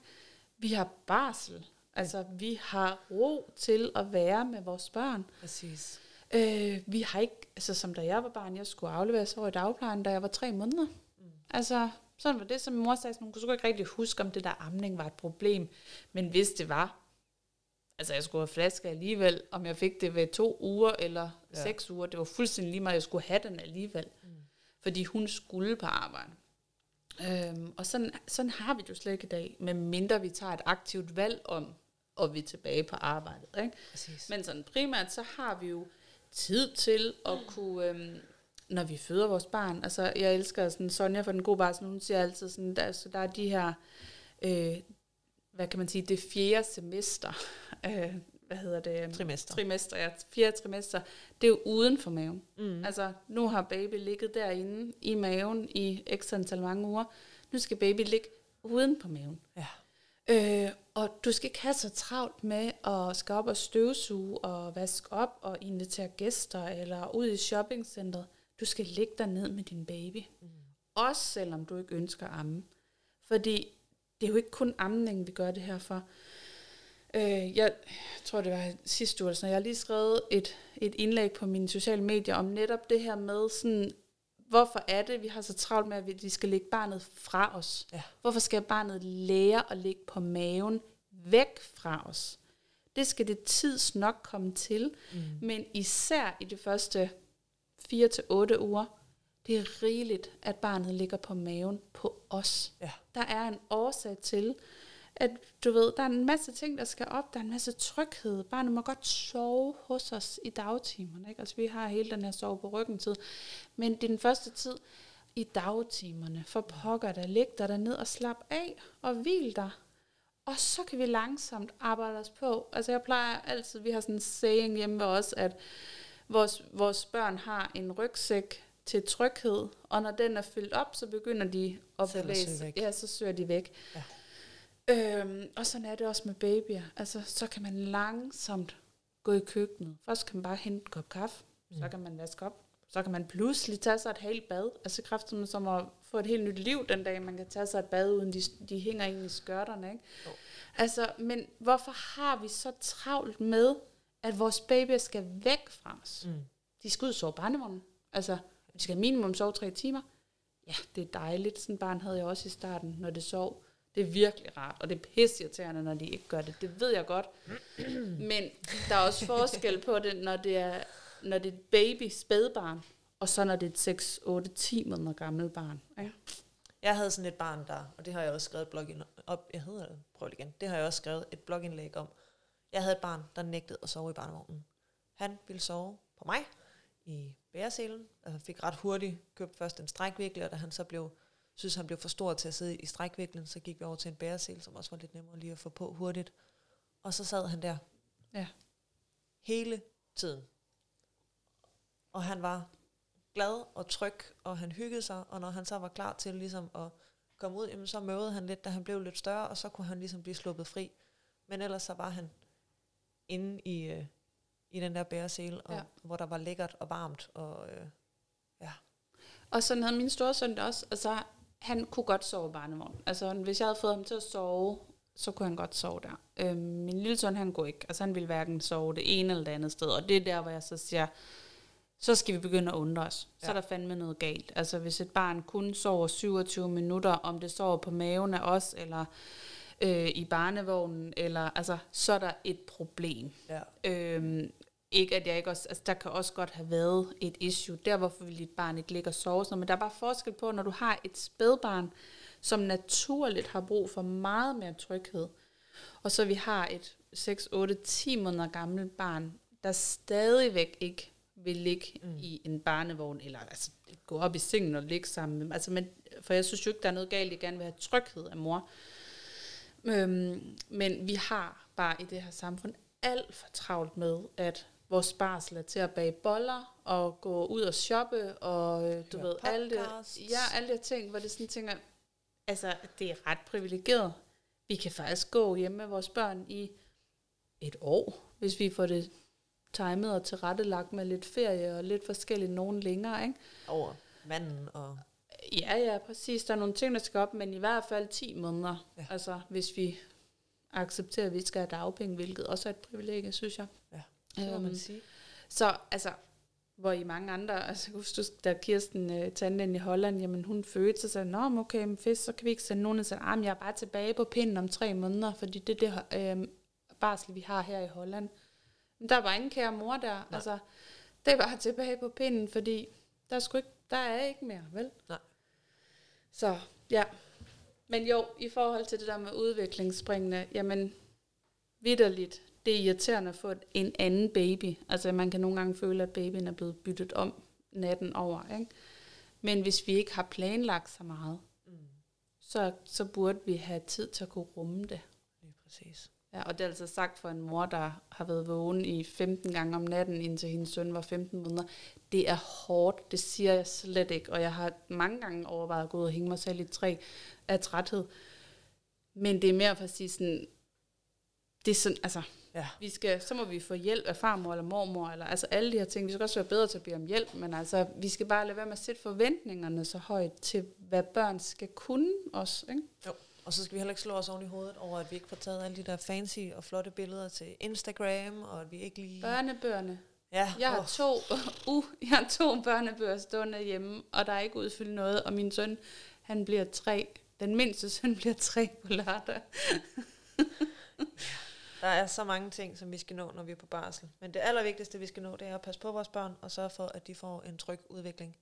Vi har barsel. Altså, vi har ro til at være med vores børn. Præcis. Øh, vi har ikke, altså som da jeg var barn, jeg skulle afleveres over i dagplejen, da jeg var tre måneder. Mm. Altså, sådan var det, som mor sagde, man kunne ikke rigtig huske, om det der amning var et problem. Men hvis det var, altså jeg skulle have flaske alligevel, om jeg fik det ved to uger eller ja. seks uger, det var fuldstændig lige meget, jeg skulle have den alligevel. Mm. Fordi hun skulle på arbejde. Øhm, og sådan, sådan har vi det jo slet ikke i dag, med mindre vi tager et aktivt valg om, og vi er tilbage på arbejdet. Ikke? Men sådan primært, så har vi jo tid til at kunne, øhm, når vi føder vores barn, altså jeg elsker sådan Sonja for den gode barsel, hun siger altid sådan, der, så der er de her, øh, hvad kan man sige, det fjerde semester, øh, hvad hedder det? Øhm, trimester. Trimester, ja. Fjerde trimester. Det er jo uden for maven. Mm. Altså, nu har baby ligget derinde i maven i x antal mange uger. Nu skal baby ligge uden på maven. Ja. Øh, og du skal ikke have så travlt med at skal op og støvsuge og vaske op og invitere gæster eller ud i shoppingcentret. Du skal ligge der ned med din baby. Mm. Også selvom du ikke ønsker at amme. Fordi det er jo ikke kun amningen, vi gør det her for. Øh, jeg tror, det var sidste uge, så jeg har lige skrevet et, et indlæg på mine sociale medier om netop det her med, sådan, hvorfor er det, vi har så travlt med, at vi skal lægge barnet fra os? Ja. Hvorfor skal barnet lære at ligge på maven væk fra os? Det skal det tids nok komme til, mm. men især i de første 4 til otte uger, det er rigeligt, at barnet ligger på maven på os. Ja. Der er en årsag til, at du ved, der er en masse ting, der skal op. Der er en masse tryghed. Barnet må godt sove hos os i dagtimerne. Ikke? Altså, vi har hele den her sove på ryggen tid. Men det er den første tid i dagtimerne. For pokker der, lig der ned og slap af og hvil dig. Og så kan vi langsomt arbejde os på. Altså jeg plejer altid, vi har sådan en saying hjemme ved os, at vores, vores børn har en rygsæk til tryghed, og når den er fyldt op, så begynder de at bevæge sig. Ja, så søger de væk. Ja. Øhm, og sådan er det også med babyer. Altså, så kan man langsomt gå i køkkenet. Først kan man bare hente en kop kaffe, mm. så kan man vaske op, så kan man pludselig tage sig et helt bad. Altså kræfterne som at få et helt nyt liv den dag, man kan tage sig et bad, uden de, de hænger ind i skørterne. Ikke? Oh. Altså, men hvorfor har vi så travlt med, at vores baby skal væk fra os? Mm. De skal ud og sove barnevognen. Altså, de skal minimum sove tre timer. Ja, det er dejligt. Sådan barn havde jeg også i starten, når det sov. Det er virkelig rart, og det er pisseirriterende, når de ikke gør det. Det ved jeg godt. Men der er også forskel på det, når det er, når det er et baby, spædbarn, og så når det er et 6, 8, 10 måneder gammelt barn. Ja. Jeg havde sådan et barn der, og det har jeg også skrevet et blog op. Jeg hedder det, prøv igen. Det har jeg også skrevet et blogindlæg om. Jeg havde et barn, der nægtede at sove i barnevognen. Han ville sove på mig i bæreselen. Altså fik ret hurtigt købt først en strækvikler, og da han så blev synes, han blev for stor til at sidde i strækviklen, så gik vi over til en bæresel, som også var lidt nemmere lige at få på hurtigt. Og så sad han der. Ja. Hele tiden. Og han var glad og tryg, og han hyggede sig, og når han så var klar til ligesom at komme ud, jamen så mødede han lidt, da han blev lidt større, og så kunne han ligesom blive sluppet fri. Men ellers så var han inde i, øh, i den der bæresel, og, ja. hvor der var lækkert og varmt, og øh, ja. Og sådan havde min store søn også, altså han kunne godt sove i barnevogn. Altså, hvis jeg havde fået ham til at sove, så kunne han godt sove der. Øhm, min lille søn, han kunne ikke. Altså, han ville hverken sove det ene eller det andet sted. Og det er der, hvor jeg så siger, så skal vi begynde at undre os. Ja. Så er der fandme noget galt. Altså, hvis et barn kun sover 27 minutter, om det sover på maven af os, eller øh, i barnevognen, eller, altså, så er der et problem. Ja. Øhm, ikke at jeg ikke også, altså der kan også godt have været et issue, der hvorfor vil dit barn ikke ligge og sove, sådan, men der er bare forskel på, når du har et spædbarn, som naturligt har brug for meget mere tryghed, og så vi har et 6, 8, 10 måneder gammelt barn, der stadigvæk ikke vil ligge mm. i en barnevogn, eller altså gå op i sengen og ligge sammen. Altså, men, for jeg synes jo ikke, der er noget galt, jeg gerne vil have tryghed af mor. Øhm, men vi har bare i det her samfund alt for travlt med, at vores barsel er til at bage boller og gå ud og shoppe og øh, du Hør ved alle det, ja, alle de ting, hvor det sådan tænker, altså det er ret privilegeret. Vi kan faktisk gå hjemme med vores børn i et år, hvis vi får det timet og tilrettelagt med lidt ferie og lidt forskelligt, nogen længere, ikke? Over manden og... Ja, ja, præcis. Der er nogle ting, der skal op, men i hvert fald 10 måneder. Ja. Altså, hvis vi accepterer, at vi skal have dagpenge, hvilket også er et privilegie, synes jeg. Ja. Det må man øhm, sige. Så altså, hvor i mange andre, altså husk da Kirsten, uh, tanden i Holland, jamen hun fødte, så sagde nå, okay, men fisk, så kan vi ikke sende nogen, og sagde, ah, jeg er bare tilbage på pinden om tre måneder, fordi det er det uh, barsel, vi har her i Holland. Men der var ingen kære mor der, Nej. altså, det var tilbage på pinden, fordi der er, ikke, der er ikke mere, vel? Nej. Så, ja. Men jo, i forhold til det der med udviklingsspringende, jamen, vidderligt, det er irriterende at få en anden baby. Altså man kan nogle gange føle, at babyen er blevet byttet om natten over. Ikke? Men hvis vi ikke har planlagt så meget, mm. så, så burde vi have tid til at kunne rumme det. Lige præcis. Ja, og det er altså sagt for en mor, der har været vågen i 15 gange om natten, indtil hendes søn var 15 måneder. Det er hårdt, det siger jeg slet ikke. Og jeg har mange gange overvejet at gå ud og hænge mig selv i træ af træthed. Men det er mere for at sige sådan, det er sådan, altså, Ja. Vi skal, så må vi få hjælp af farmor eller mormor, eller altså alle de her ting. Vi skal også være bedre til at bede om hjælp, men altså, vi skal bare lade være med at sætte forventningerne så højt til, hvad børn skal kunne også. Ikke? Jo. Og så skal vi heller ikke slå os oven i hovedet over, at vi ikke får taget alle de der fancy og flotte billeder til Instagram, og at vi ikke lige... Børnebøgerne. Ja. Jeg har, to, uh, jeg har to børnebøger stående hjemme, og der er ikke udfyldt noget, og min søn, han bliver tre. Den mindste søn bliver tre på lørdag. Der er så mange ting, som vi skal nå, når vi er på barsel. Men det allervigtigste, vi skal nå, det er at passe på vores børn og sørge for, at de får en tryg udvikling.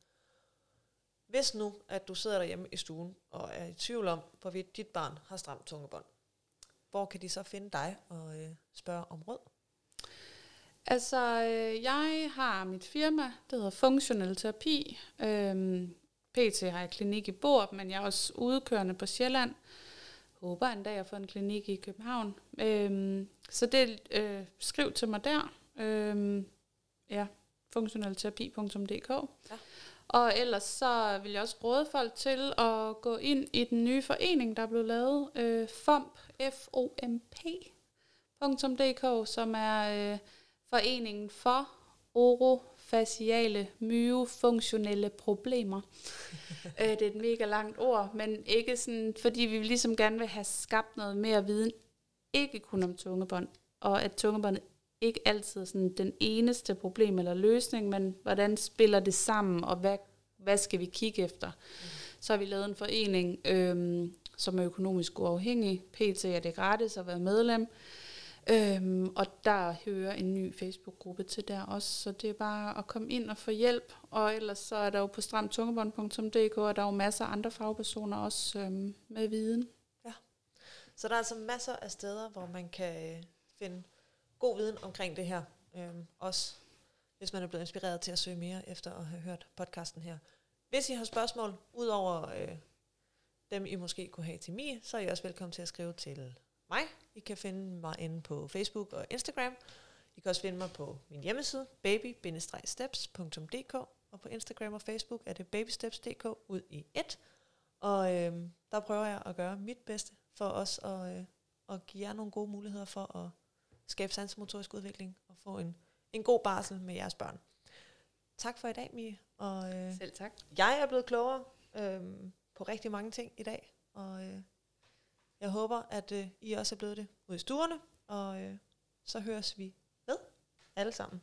Hvis nu, at du sidder derhjemme i stuen og er i tvivl om, hvorvidt dit barn har stramt tungebånd, hvor kan de så finde dig og øh, spørge om råd? Altså, øh, jeg har mit firma, det hedder Funktionel Terapi. Øhm, PT har jeg klinik i Borup, men jeg er også udkørende på Sjælland. Håber en dag at få en klinik i København. Øhm, så det øh, skriv til mig der. Øhm, ja, funktionelterapi.dk. Ja. Og ellers så vil jeg også råde folk til at gå ind i den nye forening, der er blevet lavet, øh, FOMP, F-O-M-P.dk, som er øh, foreningen for orofaciale myofunktionelle problemer. øh, det er et mega langt ord, men ikke sådan, fordi vi ligesom gerne vil have skabt noget mere viden, ikke kun om tungebånd, og at tungebåndet ikke altid sådan den eneste problem eller løsning, men hvordan spiller det sammen, og hvad, hvad skal vi kigge efter? Mm. Så har vi lavet en forening, øhm, som er økonomisk uafhængig. PT er det gratis at være medlem. Øhm, og der hører en ny Facebook-gruppe til der også, så det er bare at komme ind og få hjælp. Og ellers så er der jo på stramtungebånd.dk, og der er jo masser af andre fagpersoner også øhm, med viden. Ja, så der er altså masser af steder, hvor man kan øh, finde god viden omkring det her. Øhm, også hvis man er blevet inspireret til at søge mere efter at have hørt podcasten her. Hvis I har spørgsmål, udover øh, dem I måske kunne have til mig, så er I også velkommen til at skrive til mig. I kan finde mig inde på Facebook og Instagram. I kan også finde mig på min hjemmeside, baby-steps.dk, og på Instagram og Facebook er det babysteps.dk ud i et. Og øh, der prøver jeg at gøre mit bedste for os at, øh, at give jer nogle gode muligheder for at skabe sansmotorisk udvikling og få en, en god barsel med jeres børn. Tak for i dag, Mie. Og, øh, Selv tak. Jeg er blevet klogere øh, på rigtig mange ting i dag, og øh, jeg håber, at øh, I også er blevet det ude i stuerne, og øh, så høres vi ved alle sammen.